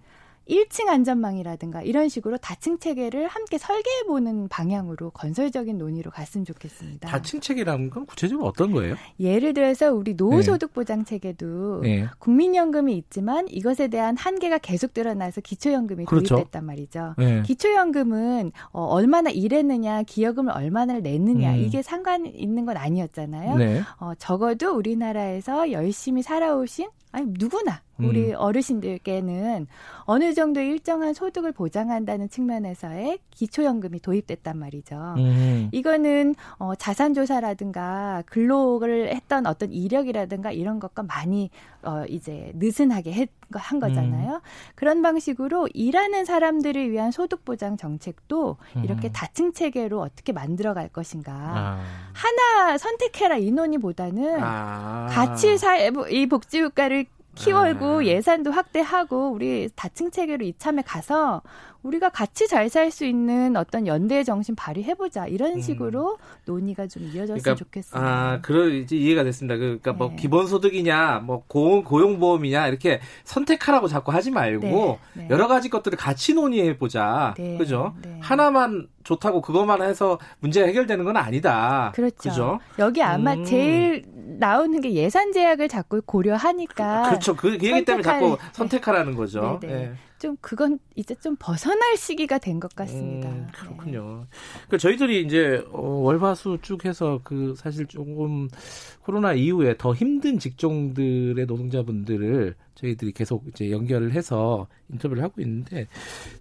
1층 안전망이라든가 이런 식으로 다층 체계를 함께 설계해 보는 방향으로 건설적인 논의로 갔으면 좋겠습니다. 다층 체계라는 건 구체적으로 어떤 거예요? 예를 들어서 우리 노후소득 보장 체계도 네. 국민연금이 있지만 이것에 대한 한계가 계속 드러나서 기초연금이 그렇죠. 도입됐단 말이죠. 네. 기초연금은 어, 얼마나 일했느냐, 기여금을 얼마나 냈느냐 음. 이게 상관 있는 건 아니었잖아요. 네. 어, 적어도 우리나라에서 열심히 살아오신 아니 누구나 우리 음. 어르신들께는 어느 정도 일정한 소득을 보장한다는 측면에서의 기초연금이 도입됐단 말이죠. 음. 이거는 어, 자산조사라든가 근로를 했던 어떤 이력이라든가 이런 것과 많이 어, 이제 느슨하게 했, 한 거잖아요. 음. 그런 방식으로 일하는 사람들을 위한 소득보장 정책도 이렇게 음. 다층 체계로 어떻게 만들어갈 것인가. 아. 하나 선택해라 이 논의보다는 아. 같이 사, 이 복지국가를 키워고 아. 예산도 확대하고 우리 다층 체계로 이참에 가서 우리가 같이 잘 살 수 있는 어떤 연대의 정신 발휘해보자 이런 음. 식으로 음. 논의가 좀 이어졌으면 그러니까, 좋겠습니다. 아, 그러 이제 이해가 됐습니다. 그, 그러니까 뭐 네. 뭐 기본소득이냐, 뭐 고용 고용보험이냐 이렇게 선택하라고 자꾸 하지 말고 네. 네. 여러 가지 것들을 같이 논의해보자. 네. 그죠? 네. 하나만 좋다고 그것만 해서 문제가 해결되는 건 아니다. 그렇죠. 그죠? 여기 아마 음. 제일 나오는 게 예산 제약을 자꾸 고려하니까. 그렇죠. 그, 그 얘기 때문에 자꾸 선택하라는 거죠. 네. 네. 좀 그건 이제 좀 벗어날 시기가 된 것 같습니다. 음, 그렇군요. 네. 그 저희들이 이제 어, 월화수 쭉 해서 그 사실 조금 코로나 이후에 더 힘든 직종들의 노동자분들을 저희들이 계속 이제 연결을 해서 인터뷰를 하고 있는데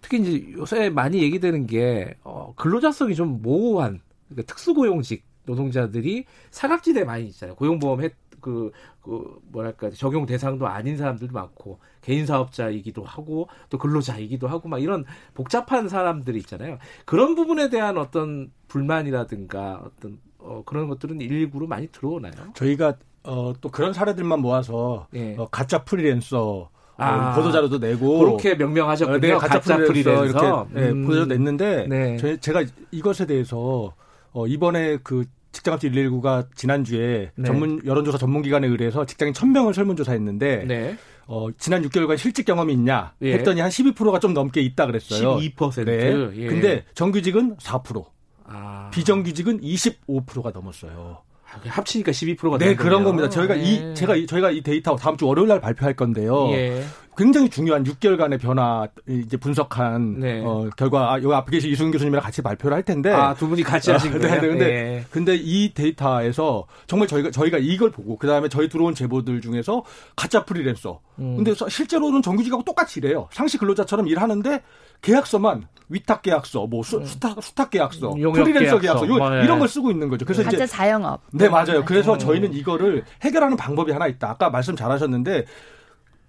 특히 이제 요새 많이 얘기되는 게 어, 근로자성이 좀 모호한 그러니까 특수고용직 노동자들이 사각지대 많이 있잖아요. 고용보험 혜그 그 뭐랄까 적용 대상도 아닌 사람들도 많고 개인 사업자이기도 하고 또 근로자이기도 하고 막 이런 복잡한 사람들이 있잖아요. 그런 부분에 대한 어떤 불만이라든가 어떤 어, 그런 것들은 일부로 많이 들어오나요? 저희가 어, 또 그런 사례들만 모아서 예. 어, 가짜 프리랜서 아, 보도 자료도 내고 그렇게 명명하셨군요. 네, 가짜, 가짜 프리랜서, 이렇게 네, 음. 보도자료 냈는데 네. 저희, 제가 이것에 대해서 어, 이번에 그 직장합치 119가 지난주에 네. 전문 여론조사 전문기관에 의뢰해서 직장인 1000명을 설문조사했는데 네. 어, 지난 6개월간 실직 경험이 있냐 예. 했더니 한 12%가 좀 넘게 있다 그랬어요. 12%. 네. 예. 근데 정규직은 4%. 아. 비정규직은 25%가 넘었어요. 아, 합치니까 12%가 네, 그런 겁니다. 저희가 네. 이 제가 이 저희가 이 데이터 다음 주 월요일 날 발표할 건데요. 예. 굉장히 중요한 6개월간의 변화 이제 분석한 네. 어, 결과 아, 여기 앞에 계신 이승훈 교수님이랑 같이 발표를 할 텐데 아 두 분이 같이 아, 하신 거예요. 네, 근데 네. 근데 이 데이터에서 정말 저희가 저희가 이걸 보고 그다음에 저희 들어온 제보들 중에서 가짜 프리랜서. 음. 근데 실제로는 정규직하고 똑같이 일해요. 상시 근로자처럼 일하는데 계약서만 위탁 계약서, 뭐 수, 음. 수탁 수탁 계약서, 프리랜서 계약서, 계약서 요, 뭐, 네. 이런 걸 쓰고 있는 거죠. 그래서 가짜 이제 자영업. 네 맞아요. 그래서 저희는 이거를 해결하는 방법이 하나 있다. 아까 말씀 잘하셨는데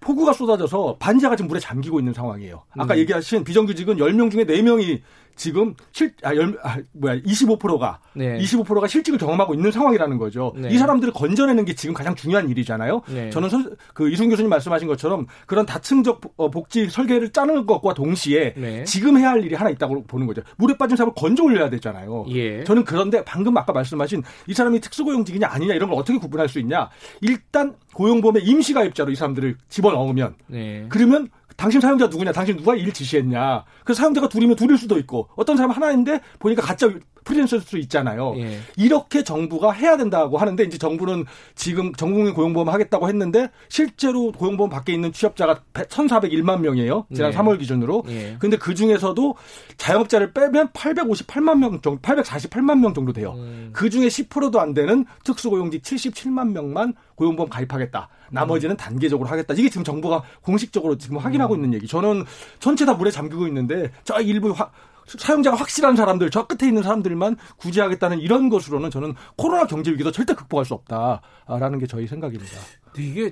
폭우가 쏟아져서 반지하가 지금 물에 잠기고 있는 상황이에요. 아까 음. 얘기하신 비정규직은 10명 중에 4명이 지금 실, 아, 열, 아, 뭐야, 25%가, 네. 25%가 실직을 경험하고 있는 상황이라는 거죠. 네. 이 사람들을 건져내는 게 지금 가장 중요한 일이잖아요. 네. 저는 선, 그 이순 교수님 말씀하신 것처럼 그런 다층적 어, 복지 설계를 짜는 것과 동시에 네. 지금 해야 할 일이 하나 있다고 보는 거죠. 물에 빠진 사람을 건져 올려야 되잖아요. 예. 저는 그런데 방금 아까 말씀하신 이 사람이 특수고용직이냐 아니냐 이런 걸 어떻게 구분할 수 있냐. 일단 고용보험의 임시가입자로 이 사람들을 집어 넣으면 네. 그러면 당신 사용자 누구냐? 당신 누가 일 지시했냐? 그 사용자가 둘이면 둘일 수도 있고 어떤 사람 하나인데 보니까 가짜 프리랜서일 수 있잖아요. 예. 이렇게 정부가 해야 된다고 하는데 이제 정부는 지금 전국민 고용보험 하겠다고 했는데 실제로 고용보험 밖에 있는 취업자가 1,401만 명이에요. 지난 예. 3월 기준으로. 예. 근데 그 중에서도 자영업자를 빼면 858만 명 정도, 848만 명 정도 돼요. 음. 그 중에 10%도 안 되는 특수고용직 77만 명만 고용보험 가입하겠다. 나머지는 단계적으로 하겠다. 이게 지금 정부가 공식적으로 지금 확인하고 있는 얘기. 저는 전체 다 물에 잠기고 있는데 저 일부 화, 사용자가 확실한 사람들, 저 끝에 있는 사람들만 구제하겠다는 이런 것으로는 저는 코로나 경제 위기도 절대 극복할 수 없다라는 게 저희 생각입니다. 이게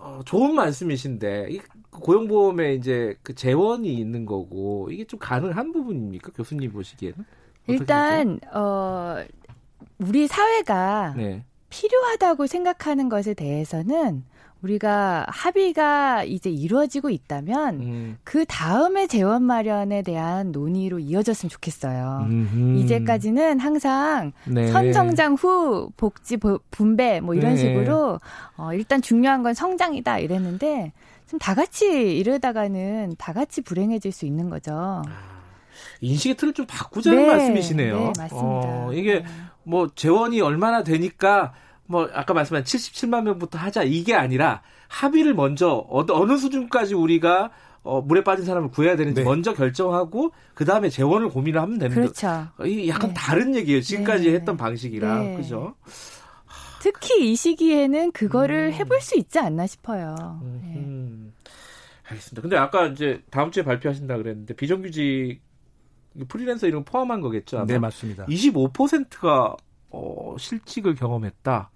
어, 좋은 말씀이신데 이 고용보험에 이제 그 재원이 있는 거고 이게 좀 가능한 부분입니까 교수님 보시기에는? 일단 어 우리 사회가 네. 필요하다고 생각하는 것에 대해서는 우리가 합의가 이제 이루어지고 있다면 음. 그 다음에 재원 마련에 대한 논의로 이어졌으면 좋겠어요. 음흠. 이제까지는 항상 네. 선성장 후 복지 분배 뭐 이런 네. 식으로 어 일단 중요한 건 성장이다 이랬는데 좀 다 같이 이러다가는 다 같이 불행해질 수 있는 거죠. 아, 인식의 틀을 좀 바꾸자는 네. 말씀이시네요. 네, 맞습니다. 어, 이게 네. 뭐 재원이 얼마나 되니까 뭐 아까 말씀한 77만 명부터 하자 이게 아니라 합의를 먼저 어느 수준까지 우리가 어, 물에 빠진 사람을 구해야 되는지 네. 먼저 결정하고 그 다음에 재원을 고민을 하면 됩니다. 그렇죠. 이 약간 네. 다른 얘기예요. 지금까지 네. 했던 방식이랑 네. 그죠? 특히 이 시기에는 그거를 음. 해볼 수 있지 않나 싶어요. 음. 알겠습니다. 근데 아까 이제 다음 주에 발표하신다 그랬는데 비정규직 프리랜서 이런 거 포함한 거겠죠? 아마? 네, 맞습니다. 25%가 어, 실직을 경험했다.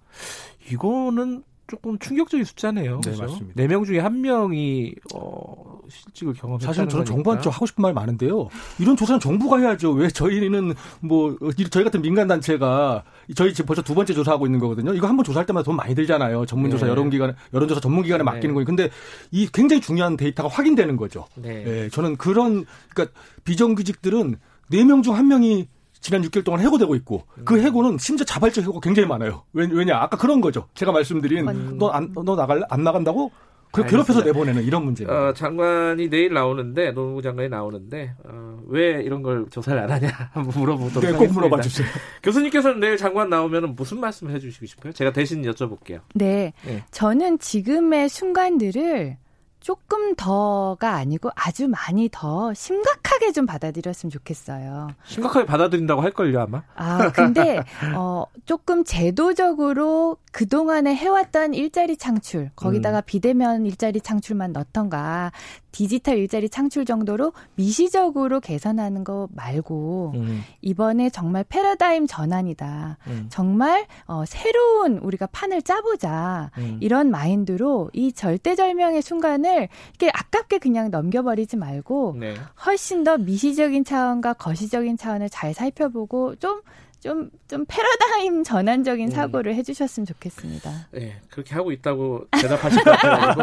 이거는 조금 충격적인 숫자네요. 네, 그죠? 맞습니다. 4명 중에 1명이 어, 실직을 경험했다는 사실은 저는. 정부한테 하고 싶은 말 많은데요. 이런 조사는 정부가 해야죠. 왜 저희는 뭐 저희 같은 민간 단체가 저희 지금 벌써 두 번째 조사하고 있는 거거든요. 이거 한 번 조사할 때마다 돈 많이 들잖아요. 전문 조사 네. 여론 기관 여론 조사 전문 기관에 맡기는 네. 거예요. 근데 이 굉장히 중요한 데이터가 확인되는 거죠. 네. 예, 저는 그런 그러니까 비정규직들은 네 명 중 한 명이 지난 6개월 동안 해고되고 있고 그 음. 해고는 심지어 자발적 해고가 굉장히 많아요. 왜- 왜냐 아까 그런 거죠. 제가 말씀드린 너안너 나갈 안 나간다고 그 괴롭혀서. 내보내는 이런 문제입니다. 어, 장관이 내일 나오는데 노무부 장관이 나오는데 어, 왜 이런 걸 조사를 안 하냐 한번 물어보도록 네, 꼭 하겠습니다. 물어봐 주세요. 교수님께서는 내일 장관 나오면 무슨 말씀을 해주시고 싶어요? 제가 대신 여쭤볼게요. 네. 네. 저는 지금의 순간들을 조금 더가 아니고 아주 많이 더 심각하게 좀 받아들였으면 좋겠어요. 심각하게 받아들인다고 할걸요 아마. 아, 근데, 어, 조금 제도적으로 그동안에 해왔던 일자리 창출, 거기다가 음. 비대면 일자리 창출만 넣던가, 디지털 일자리 창출 정도로 미시적으로 개선하는 거 말고, 음. 이번에 정말 패러다임 전환이다. 음. 정말, 어, 새로운 우리가 판을 짜보자. 음. 이런 마인드로 이 절대절명의 순간을 이렇게 아깝게 그냥 넘겨버리지 말고, 네. 훨씬 더 미시적인 차원과 거시적인 차원을 잘 살펴보고 좀, 좀, 좀 패러다임 전환적인 사고를 해주셨으면 좋겠습니다. 네, 그렇게 하고 있다고 대답하실 것 같아가지고.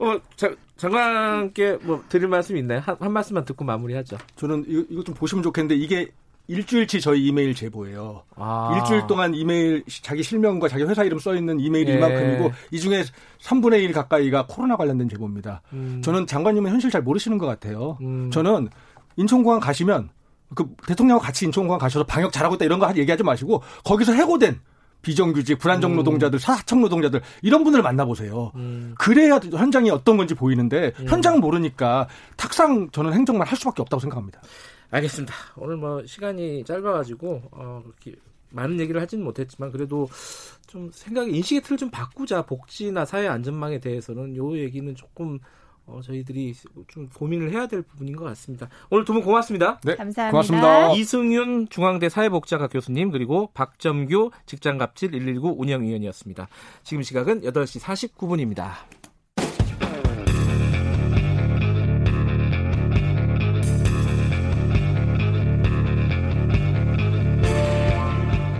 어, 자, 장관께 뭐 드릴 말씀 있나요? 한, 한 말씀만 듣고 마무리하죠. 저는 이거, 이거 좀 보시면 좋겠는데 이게 일주일치 저희 이메일 제보예요. 아. 일주일 동안 이메일 자기 실명과 자기 회사 이름 써 있는 이메일이 예. 이만큼이고 이 중에 3분의 1 가까이가 코로나 관련된 제보입니다. 음. 저는 장관님은 현실 잘 모르시는 것 같아요. 음. 저는 인천공항 가시면 그 대통령과 같이 인천공항 가셔서 방역 잘하고 있다 이런 거 얘기하지 마시고 거기서 해고된 비정규직, 불안정 음. 노동자들, 사청 노동자들 이런 분들을 만나보세요. 음. 그래야 현장이 어떤 건지 보이는데 음. 현장을 모르니까 탁상 저는 행정만 할 수밖에 없다고 생각합니다. 알겠습니다. 오늘 뭐 시간이 짧아가지고 어, 그렇게 많은 얘기를 하지는 못했지만 그래도 좀 생각 인식의 틀을 좀 바꾸자 복지나 사회 안전망에 대해서는 요 얘기는 조금 어, 저희들이 좀 고민을 해야 될 부분인 것 같습니다. 오늘 두 분 고맙습니다. 네, 감사합니다. 고맙습니다. 이승윤 중앙대 사회복지학과 교수님 그리고 박점규 직장갑질 119 운영위원이었습니다. 지금 시각은 8시 49분입니다.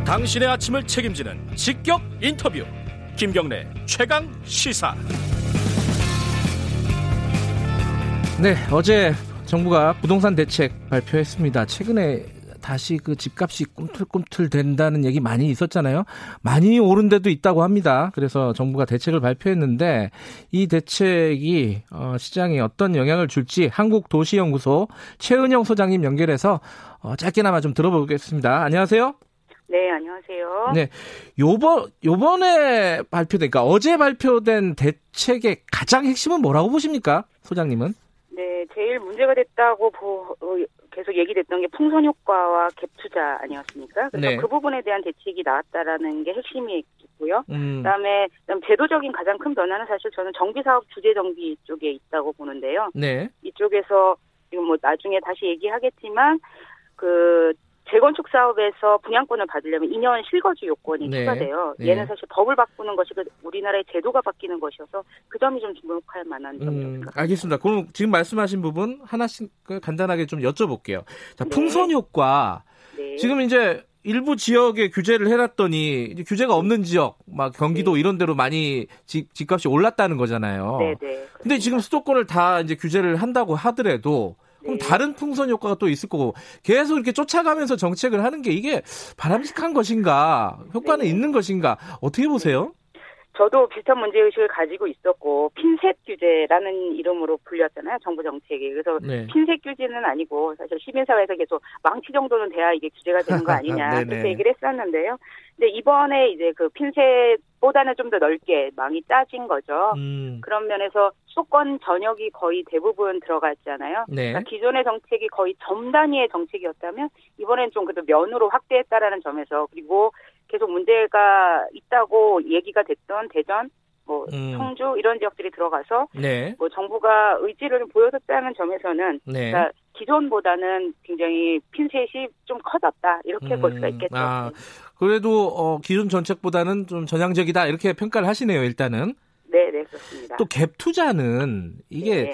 당신의 아침을 책임지는 직격 인터뷰 김경래 최강 시사 네, 어제 정부가 부동산 대책 발표했습니다. 최근에 다시 그 집값이 꿈틀꿈틀 된다는 얘기 많이 있었잖아요. 많이 오른 데도 있다고 합니다. 그래서 정부가 대책을 발표했는데 이 대책이 어, 시장에 어떤 영향을 줄지 한국도시연구소 최은영 소장님 연결해서 어, 짧게나마 좀 들어보겠습니다. 안녕하세요. 네, 안녕하세요. 네. 요번, 요번에 발표된, 그러니까 어제 발표된 대책의 가장 핵심은 뭐라고 보십니까? 소장님은? 네, 제일 문제가 됐다고 보, 어, 계속 얘기됐던 게 풍선 효과와 갭 투자 아니었습니까? 그래서 네. 그 부분에 대한 대책이 나왔다라는 게 핵심이고요. 음. 그다음에 그다음 제도적인 가장 큰 변화는 사실 저는 정비 사업 주재 정비 쪽에 있다고 보는데요. 네. 이쪽에서 지금 뭐 나중에 다시 얘기하겠지만 그 재건축 사업에서 분양권을 받으려면 2년 실거주 요건이 네. 추가돼요. 네. 얘는 사실 법을 바꾸는 것이 그 우리나라의 제도가 바뀌는 것이어서 그 점이 좀 주목할 만한 점이라고 음, 생각합니다. 알겠습니다. 그럼 지금 말씀하신 부분 하나씩 그 간단하게 좀 여쭤볼게요. 자, 네. 풍선 효과. 네. 지금 이제 일부 지역에 규제를 해놨더니 규제가 없는 지역, 막 경기도 이런 데로 많이 집, 집값이 올랐다는 거잖아요. 네, 네. 근데 지금 수도권을 다 이제 규제를 한다고 하더라도 그럼 네. 다른 풍선 효과가 또 있을 거고 계속 이렇게 쫓아가면서 정책을 하는 게 이게 바람직한 것인가 효과는 네. 있는 것인가 어떻게 보세요? 저도 비슷한 문제 의식을 가지고 있었고 핀셋 규제라는 이름으로 불렸잖아요 정부 정책이 그래서 네. 핀셋 규제는 아니고 사실 시민사회에서 계속 망치 정도는 돼야 이게 규제가 되는 거 아니냐. 그렇게 얘기를 했었는데요 근데 이번에 이제 그 핀셋보다는 좀 더 넓게 망이 짜진 거죠 음, 그런 면에서 수도권 전역이 거의 대부분 들어갔잖아요 네. 그러니까 기존의 정책이 거의 점 단위의 정책이었다면 이번엔 좀 그래도 면으로 확대했다라는 점에서 그리고 계속 문제가 있다고 얘기가 됐던 대전, 뭐 음. 청주 이런 지역들이 들어가서 네. 뭐 정부가 의지를 보여줬다는 점에서는 네. 그러니까 기존보다는 굉장히 핀셋이 좀 커졌다 이렇게 음. 볼 수가 있겠죠. 아, 그래도 어, 기존 정책보다는 좀 전향적이다 이렇게 평가를 하시네요. 일단은. 네, 네 그렇습니다. 또 갭 투자는 이게 네.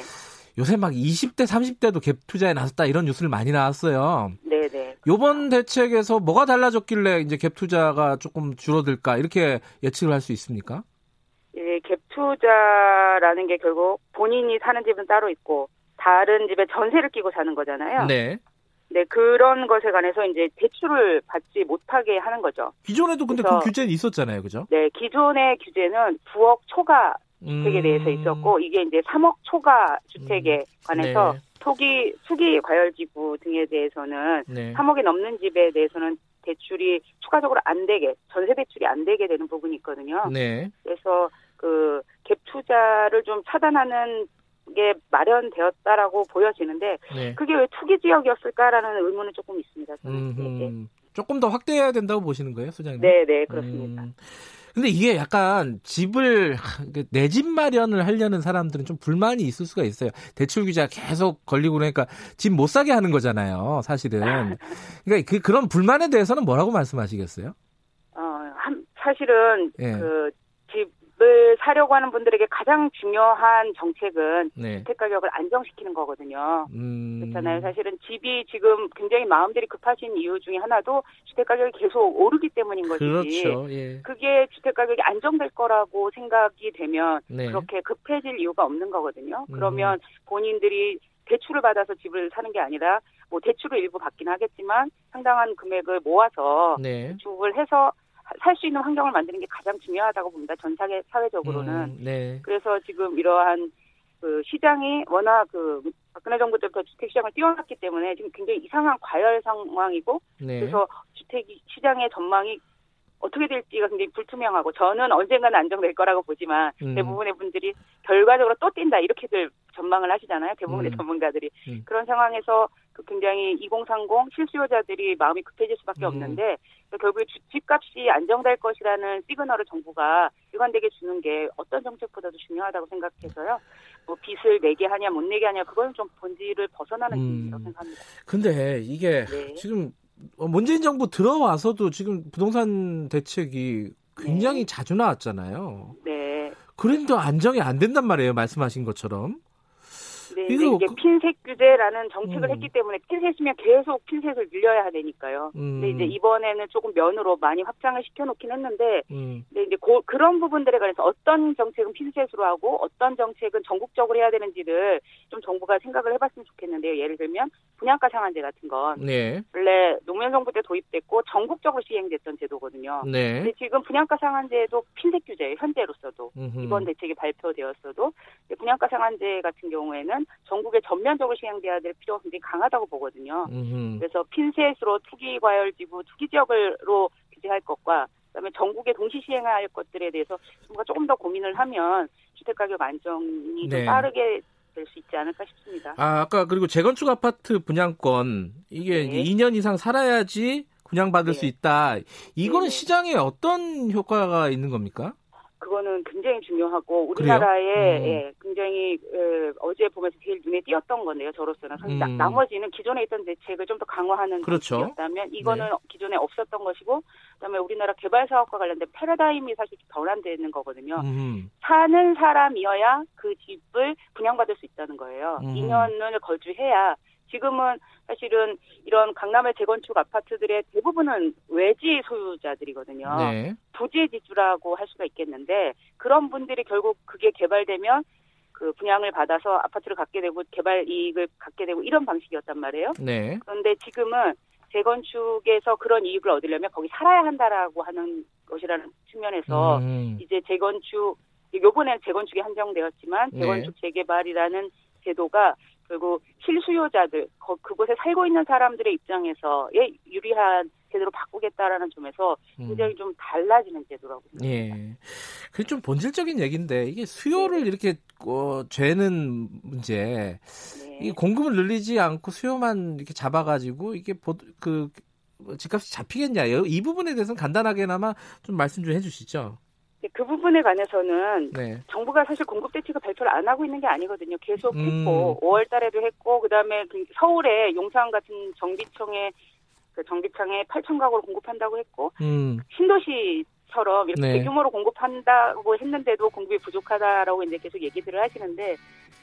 요새 막 20대, 30대도 갭 투자에 나섰다 이런 뉴스를 많이 나왔어요. 네, 네. 요번 대책에서 뭐가 달라졌길래 이제 갭 투자가 조금 줄어들까 이렇게 예측을 할 수 있습니까? 예, 갭 투자라는 게 결국 본인이 사는 집은 따로 있고 다른 집에 전세를 끼고 사는 거잖아요. 네. 네, 그런 것에 관해서 이제 대출을 받지 못하게 하는 거죠. 기존에도 근데 그 규제는 있었잖아요. 그죠? 네, 기존의 규제는 9억 초과 주택에 음... 대해서 있었고 이게 이제 3억 초과 주택에 음... 관해서 네. 토기 투기 과열지구 등에 대해서는 네. 3억이 넘는 집에 대해서는 대출이 추가적으로 안 되게 전세 대출이 안 되게 되는 부분이 있거든요. 네. 그래서 그 갭 투자를 좀 차단하는 게 마련되었다라고 보여지는데 네. 그게 왜 투기 지역이었을까라는 의문은 조금 있습니다. 네. 조금 더 확대해야 된다고 보시는 거예요, 소장님? 네, 네, 그렇습니다. 음. 근데 이게 약간 집을 내 집 마련을 하려는 사람들은 좀 불만이 있을 수가 있어요. 대출 규제가 계속 걸리고 그러니까 집 못 사게 하는 거잖아요, 사실은. 그러니까 그 그런 불만에 대해서는 뭐라고 말씀하시겠어요? 어, 한, 사실은 예. 그집 을 사려고 하는 분들에게 가장 중요한 정책은 네. 주택 가격을 안정시키는 거거든요. 음... 그렇잖아요. 사실은 집이 지금 굉장히 마음들이 급하신 이유 중에 하나도 주택 가격이 계속 오르기 때문인 것이지. 그렇죠. 예. 그게 주택 가격이 안정될 거라고 생각이 되면 네. 그렇게 급해질 이유가 없는 거거든요. 그러면 본인들이 대출을 받아서 집을 사는 게 아니라 뭐 대출을 일부 받긴 하겠지만 상당한 금액을 모아서 네. 주택을 해서 살 수 있는 환경을 만드는 게 가장 중요하다고 봅니다. 전 사회 사회적으로는. 음, 네. 그래서 지금 이러한 그 시장이 워낙 그 박근혜 정부 때부터 주택 시장을 띄워놨기 때문에 지금 굉장히 이상한 과열 상황이고 네. 그래서 주택 시장의 전망이 어떻게 될지가 굉장히 불투명하고 저는 언젠가는 안정될 거라고 보지만 음. 대부분의 분들이 결과적으로 또 뛴다 이렇게들 전망을 하시잖아요. 대부분의 음. 전문가들이 음. 그런 상황에서 그 굉장히 2030 실수요자들이 마음이 급해질 수밖에 음. 없는데 결국에 주- 집값이 안정될 것이라는 시그널을 정부가 일관되게 주는 게 어떤 정책보다도 중요하다고 생각해서요. 뭐 빚을 내게 하냐 못 내게 하냐 그건 좀 본질을 벗어나는 음. 문제라고 생각합니다. 근데 이게 네. 지금 어, 문재인 정부 들어와서도 지금 부동산 대책이 굉장히 자주 나왔잖아요. 네. 그런데 안정이 안 된단 말이에요. 말씀하신 것처럼. 네, 이거 이제 그- 핀셋 규제라는 정책을 음. 했기 때문에 핀셋이면 계속 핀셋을 늘려야 되니까요. 음. 근데 이제 이번에는 조금 면으로 많이 확장을 시켜놓긴 했는데, 음. 근데 이제 고- 그런 부분들에 관해서 어떤 정책은 핀셋으로 하고 어떤 정책은 전국적으로 해야 되는지를 좀 정부가 생각을 해봤으면 좋겠는데요. 예를 들면 분양가 상한제 같은 건 네. 원래 노무현 정부 때 도입됐고 전국적으로 시행됐던 제도거든요. 네. 근데 지금 분양가 상한제도 핀셋 규제예요. 현재로서도 음흠. 이번 대책이 발표되었어도 분양가 상한제 같은 경우에는 전국에 전면적으로 시행돼야 될 필요가 굉장히 강하다고 보거든요. 음흠. 그래서 핀셋으로 투기 과열 지구, 투기 지역으로 규제할 것과 그다음에 전국에 동시 시행할 것들에 대해서 정부가 조금 더 고민을 하면 주택 가격 안정이 네. 좀 빠르게 될 수 있지 않을까 싶습니다. 아, 아까 그리고 재건축 아파트 분양권 이게 네. 이제 2년 이상 살아야지 분양받을 수 있다. 이거는 네. 시장에 어떤 효과가 있는 겁니까? 그거는 굉장히 중요하고? 우리나라에 음. 예, 굉장히 에, 어제 보면서 제일 눈에 띄었던 건데요. 저로서는 사실 나- 음. 나 머지는 기존에 있던 대책을 좀 더 강화하는 그렇죠. 정책이었다면 이거는 네. 기존에 없었던 것이고 그다음에 우리나라 개발 사업과 관련된 패러다임이 사실 좀 변환되는 거거든요. 음. 사는 사람이어야 그 집을 분양받을 수 있다는 거예요. 음. 2년을 거주해야 지금은 사실은 이런 강남의 재건축 아파트들의 대부분은 외지 소유자들이거든요. 네. 부재 지주라고 할 수가 있겠는데 그런 분들이 결국 그게 개발되면 그 분양을 받아서 아파트를 갖게 되고 개발 이익을 갖게 되고 이런 방식이었단 말이에요. 네. 그런데 지금은 재건축에서 그런 이익을 얻으려면 거기 살아야 한다라고 하는 것이라는 측면에서 음. 이제 재건축 요번엔 재건축이 한정되었지만 네. 재건축 재개발이라는 제도가 결국 실수요자들 거- 그곳에 살고 있는 사람들의 입장에서의 유리한 제도로 바꾸겠다라는 점에서 음. 굉장히 좀 달라지는 제도라고 생각합니다. 예. 그게 좀 본질적인 얘기인데 이게 수요를 네. 이렇게 어, 죄는 문제. 네. 이 공급을 늘리지 않고 수요만 이렇게 잡아가지고 이게 보, 그 집값이 잡히겠냐? 이 부분에 대해서는 간단하게나마 좀 말씀 좀 해주시죠. 그 부분에 관해서는 네. 정부가 사실 공급 대책을 발표를 안 하고 있는 게 아니거든요. 계속 음. 했고 5월 달에도 했고 그다음에 그 서울에 용산 같은 정비청에 그 정비청에 8천 가구를 공급한다고 했고 음. 신도시처럼 이렇게 네. 대규모로 공급한다고 했는데도 공급이 부족하다라고 이제 계속 얘기들을 하시는데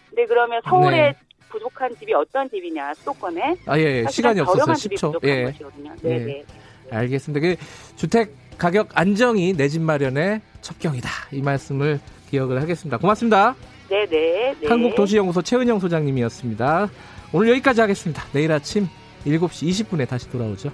근데 그러면 서울에 네. 부족한 집이 어떤 집이냐 수도권에 아 예, 예. 시간이 없어서 10초 예. 것이거든요. 네, 예. 네. 알겠습니다. 그 주택 가격 안정이 내 집 마련의 첩경이다. 이 말씀을 기억을 하겠습니다. 고맙습니다. 네네. 네, 네. 한국도시연구소 최은영 소장님이었습니다. 오늘 여기까지 하겠습니다. 내일 아침 7시 20분에 다시 돌아오죠.